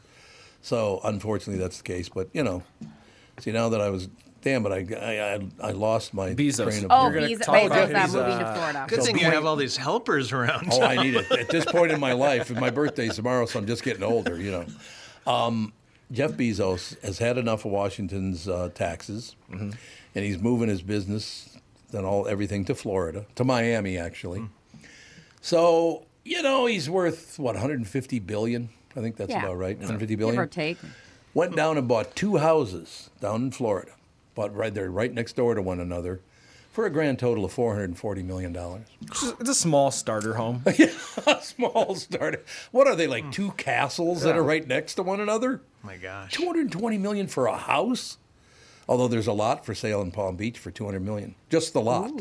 So, unfortunately, that's the case. But, you know, see, now that I was damn but I, I, I, I lost my Bezos. train of Oh, You're gonna Bezos, talk Bezos about not his, moving to uh, Florida. Good thing you have all these helpers around. Oh, I need it at this point in my life. My birthday's tomorrow, so I'm just getting older. You know, um, Jeff Bezos has had enough of Washington's uh, taxes, and he's moving his business and all everything to Florida, to Miami, actually. So you know, he's worth what 150 billion. I think that's Yeah. about right. 150 billion. Give or take. Went down and bought two houses down in Florida, bought right there, right next door to one another, for a grand total of 440 million dollars. It's a small starter home. a small start. What are they like? Two castles that are right next to one another. Oh my gosh. 220 million for a house. Although there's a lot for sale in Palm Beach for 200 million. Just the lot.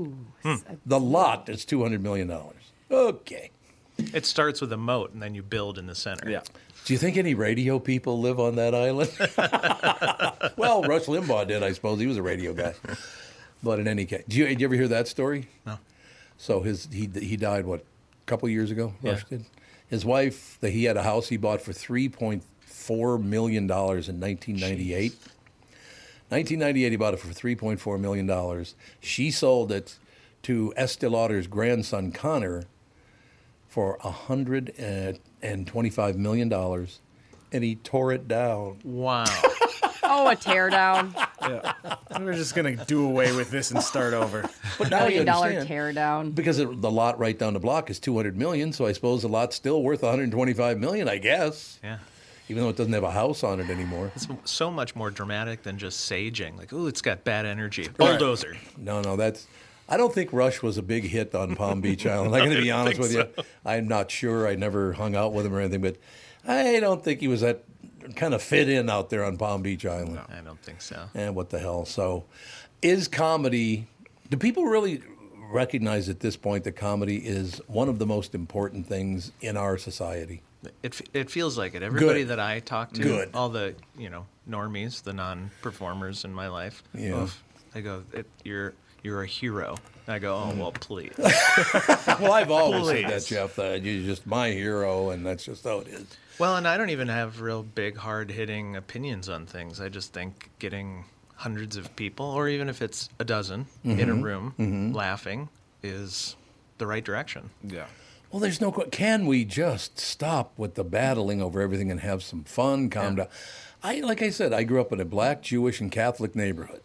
Hmm. The lot is 200 million dollars. Okay. It starts with a moat, and then you build in the center. Yeah. Do you think any radio people live on that island? well, Rush Limbaugh did, I suppose. He was a radio guy. But in any case, did you, did you ever hear that story? No. So his he he died what a couple years ago. Yeah. Rush did. His wife, that he had a house he bought for three point four million dollars in 1998. 1998, he bought it for 3.4 million dollars. She sold it to Estee Lauder's grandson Connor for 125 million dollars, and he tore it down. Wow. Oh, a teardown. Yeah. We're just gonna do away with this and start over. But now you Million dollar understand. teardown. Because it, the lot right down the block is 200 million, so I suppose the lot's still worth 125 million, I guess. Yeah. Even though it doesn't have a house on it anymore. It's so much more dramatic than just saging. Like, ooh, it's got bad energy. Bulldozer. No, no, that's. I don't think Rush was a big hit on Palm Beach Island. I'm going to be honest with you. I'm not sure. I never hung out with him or anything, but I don't think he was that kind of fit in out there on Palm Beach Island. I don't think so. And what the hell? So, is comedy? Do people really recognize at this point that comedy is one of the most important things in our society? It, it feels like it. Everybody Good. that I talk to, Good. all the you know normies, the non-performers in my life, Yeah. oof, they go, it, "You're you're a hero." I go, "Oh well, please." well, I've always said that, Please. Jeff. That you're just my hero, and that's just how it is. Well, and I don't even have real big, hard-hitting opinions on things. I just think getting hundreds of people, or even if it's a dozen, in Mm-hmm. a room laughing, is the right direction. Yeah. Well, there's no. que- Can we just stop with the battling over everything and have some fun, calm down? I like I said, I grew up in a black, Jewish, and Catholic neighborhood.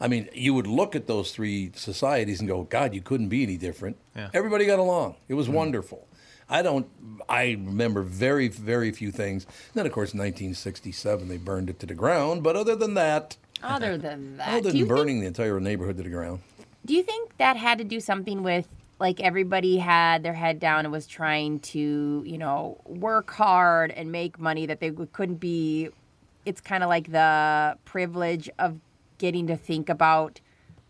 I mean, you would look at those three societies and go, God, you couldn't be any different. Yeah. Everybody got along. It was mm-hmm. wonderful. I don't. I remember very, very few things. Then, of course, 1967 they burned it to the ground. But other than that, Other than that, other do you than think burning the entire neighborhood to the ground, Do you think that had to do something with like everybody had their head down and was trying to, you know, work hard and make money that they couldn't be it's kind of like the privilege of getting to think about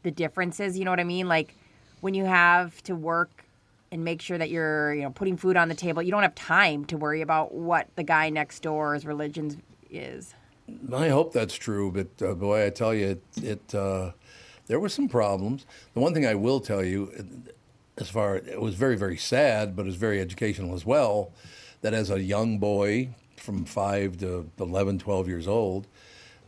the differences, you know what I mean? Like when you have to work and make sure that you're, you know, putting food on the table, you don't have time to worry about what the guy next door's religion is. I hope that's true, but uh, boy, I tell you, it, it uh, there were some problems. The one thing I will tell you, uh, as far it was very very sad, but it was very educational as well. That as a young boy, from five to 11, 12 years old,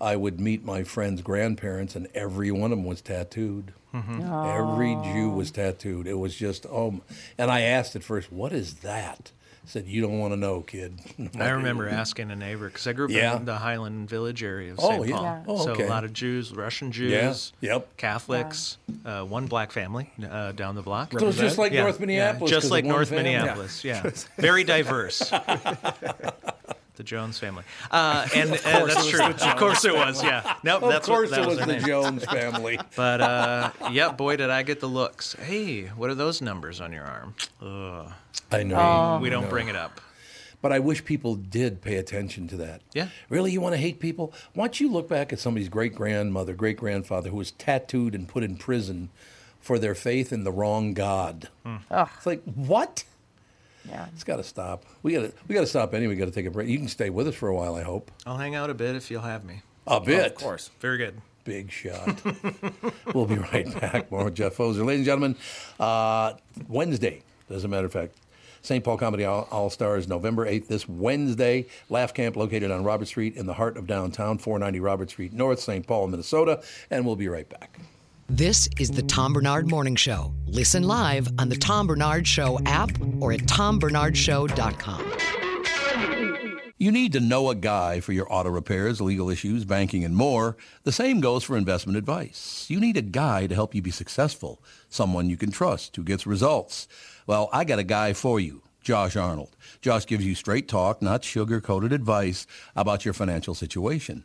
I would meet my friends' grandparents, and every one of them was tattooed. Every Jew was tattooed. It was just oh, and I asked at first, "What is that?" I said, "You don't want to know, kid." I remember asking a neighbor because I grew up Yeah. in the Highland Village area of Oh, St. yeah. Paul. Yeah. Oh, So a lot of Jews, Russian Jews, Yep. Catholics, uh, one black family uh, down the block. So it's just like Yeah, North yeah, just like North family? Minneapolis. Yeah, very diverse. the Jones family, uh, and uh, that's true. Of course it was. Yeah, nope. Of that's course, what, that it was their the name. Jones family. But uh, yeah, boy, did I get the looks. Hey, what are those numbers on your arm? Ugh. I know. Oh. We don't I know. bring it up. But I wish people did pay attention to that. Yeah. Really, you want to hate people? Why don't you look back at somebody's great grandmother, great grandfather who was tattooed and put in prison for their faith in the wrong God? It's like what? Yeah. It's got to stop. We got to we got to stop anyway. We got to take a break. You can stay with us for a while, I hope. I'll hang out a bit if you'll have me. A bit. Of course. Very good. Big shot. we'll be right back. More with Jeff Pfoser. Ladies and gentlemen, uh, Wednesday, as a matter of fact, St. Paul Comedy All Stars, November 8th, this Wednesday. Laugh Camp located on Robert Street in the heart of downtown, 490 Robert Street North, St. Paul, Minnesota. And we'll be right back. This is the Tom Barnard Morning Show. Listen live on the Tom Barnard Show app or at tombarnardshow.com. You need to know a guy for your auto repairs, legal issues, banking, and more. The same goes for investment advice. You need a guy to help you be successful, someone you can trust who gets results. Well, I got a guy for you. Josh Arnold. Josh gives you straight talk, not sugar-coated advice about your financial situation.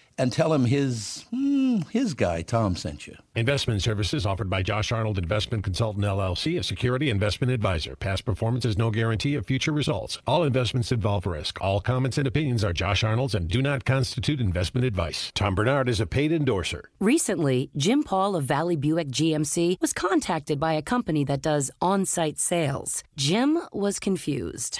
and tell him his hmm, his guy Tom sent you. Investment services offered by Josh Arnold Investment Consultant LLC, a security investment advisor. Past performance is no guarantee of future results. All investments involve risk. All comments and opinions are Josh Arnold's and do not constitute investment advice. Tom Barnard is a paid endorser. Recently, Jim Paul of Valley Buick GMC was contacted by a company that does on-site sales. Jim was confused.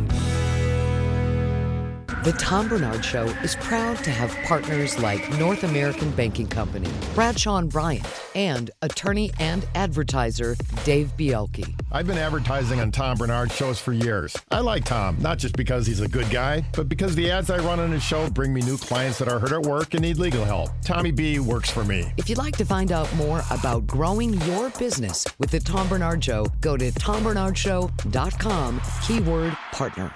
The Tom Barnard Show is proud to have partners like North American Banking Company, Bradshaw and Bryant, and attorney and advertiser Dave Bielke. I've been advertising on Tom Barnard shows for years. I like Tom, not just because he's a good guy, but because the ads I run on his show bring me new clients that are hurt at work and need legal help. Tommy B works for me. If you'd like to find out more about growing your business with the Tom Barnard Show, go to tombarnardshow.com, keyword partner.